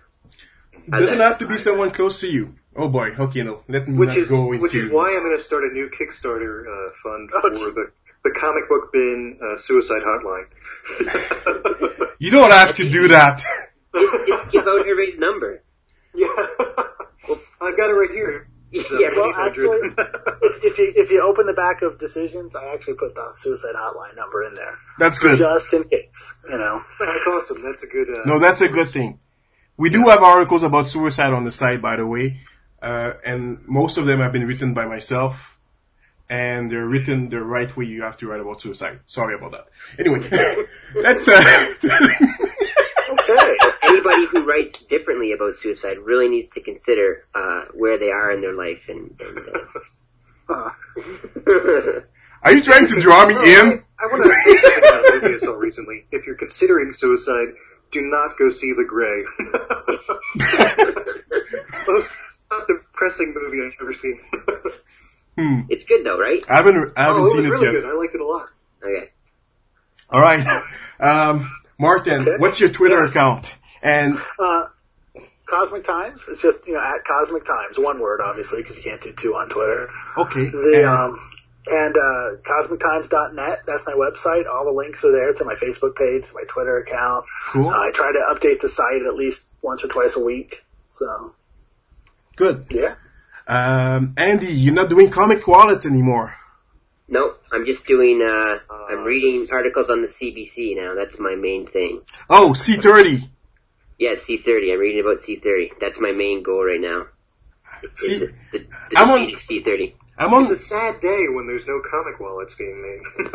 It doesn't have to be someone close to you. Oh boy, okay, no, let me Which not is go into. which is why I'm going to start a new Kickstarter uh, fund Oh, for gee. the the comic book bin uh, suicide hotline. You don't have to do that. Just, just give out everybody's number. yeah, well, I've got it right here. It's, Yeah, well, actually, if, if you if you open the back of decisions, I actually put the suicide hotline number in there That's good. just in case. You know. That's awesome. That's a good. Uh, No, that's a good thing. We do have articles about suicide on the site, by the way, uh, and most of them have been written by myself, and they're written the right way you have to write about suicide. Sorry about that. Anyway, that's uh, Okay. Anybody who writes differently about suicide really needs to consider uh, where they are in their life and. and Uh, are you trying to draw me Oh, in? I, I want to say something about a movie I saw recently. If you're considering suicide, do not go see The Grey. most, most depressing movie I've ever seen. Hmm. it's good though, right? I haven't, I haven't oh, it seen was it really yet. good. I liked it a lot. Okay. All right, um, Martin, Okay. what's your Twitter Yes. account? And uh, Cosmic Times. It's just you know at Cosmic Times, one word, obviously, because you can't do two on Twitter. okay, The and- um, and uh, cosmictimes.net. That's my website. All the links are there to my Facebook page, to my Twitter account. cool, Uh, I try to update the site at least once or twice a week. So good. yeah. Um, Andy, you're not doing comic wallets anymore. No, I'm just doing. Uh, Uh, I'm reading articles on the CBC now. That's my main thing. Oh, C30. Yeah, C30. I'm reading about C30. That's my main goal right now. Is See, the, the, the I'm on- C30. I'm on. It's a sad day when there's no comic wallets being made.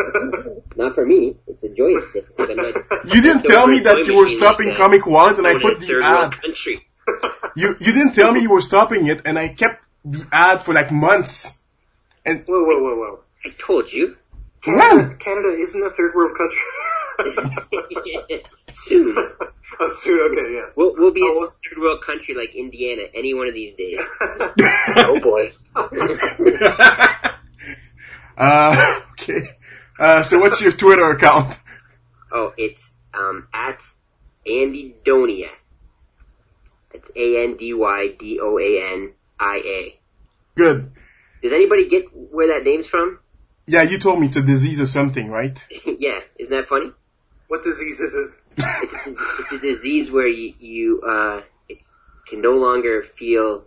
Not for me. It's a joyous day because I'm not. You didn't tell me that you were stopping Like. Uh, comic Wallet, and I put the ad. country. You you didn't tell me you were stopping it, and I kept the ad for like months. And whoa, whoa, whoa, whoa. I told you. Canada. Canada isn't a third world country. Soon. oh, soon, okay, yeah. We'll, we'll be Oh, a well- third world country like Indiana any one of these days. Oh boy. uh, okay. Uh, so what's your Twitter account? Oh, it's um, at Andy Donia. It's A N D Y D O A N I A. Good. Does anybody get where that name's from? Yeah, you told me it's a disease or something, right? yeah, isn't that funny? What disease is it? It's, it's, it's a disease where you, you uh, it's, can no longer feel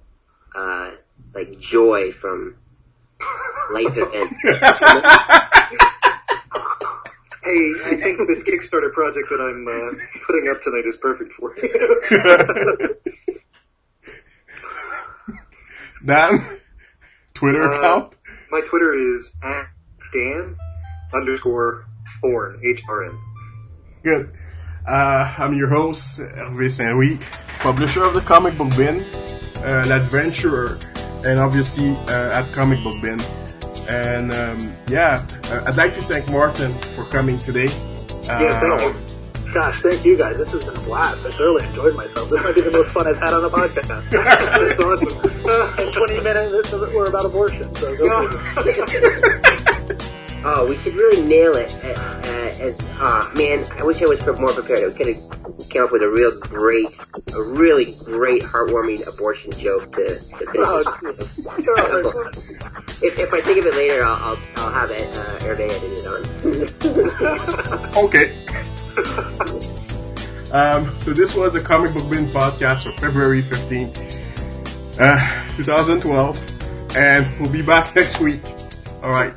uh, like joy from life events. Hey, I think this Kickstarter project that I'm uh, putting up tonight is perfect for you. Dan, Twitter Uh, account? My Twitter is at Dan underscore Horn, H-R-N. Good. Uh, I'm your host, Hervé Saint-Louis, publisher of the Comic Book Bin, uh, an adventurer, and obviously uh, at Comic Book Bin. And um, yeah, uh, I'd like to thank Martin for coming today. Yeah, Uh, thank you. Gosh, thank you guys. This has been a blast. I thoroughly enjoyed myself. This might be the most fun I've had on a podcast. That's awesome. and 20 minutes were about abortion. So go. Oh, we should really nail it. Uh, uh, as, oh, man, I wish I was more prepared. We could have came up with a real great, a really great, heartwarming abortion joke to, to finish Oh, If, if I think of it later, I'll, I'll, I'll have it, uh, Hervé edited on. Okay. um, so this was a comic book bin podcast for February 15th, uh, 2012, and we'll be back next week. All right.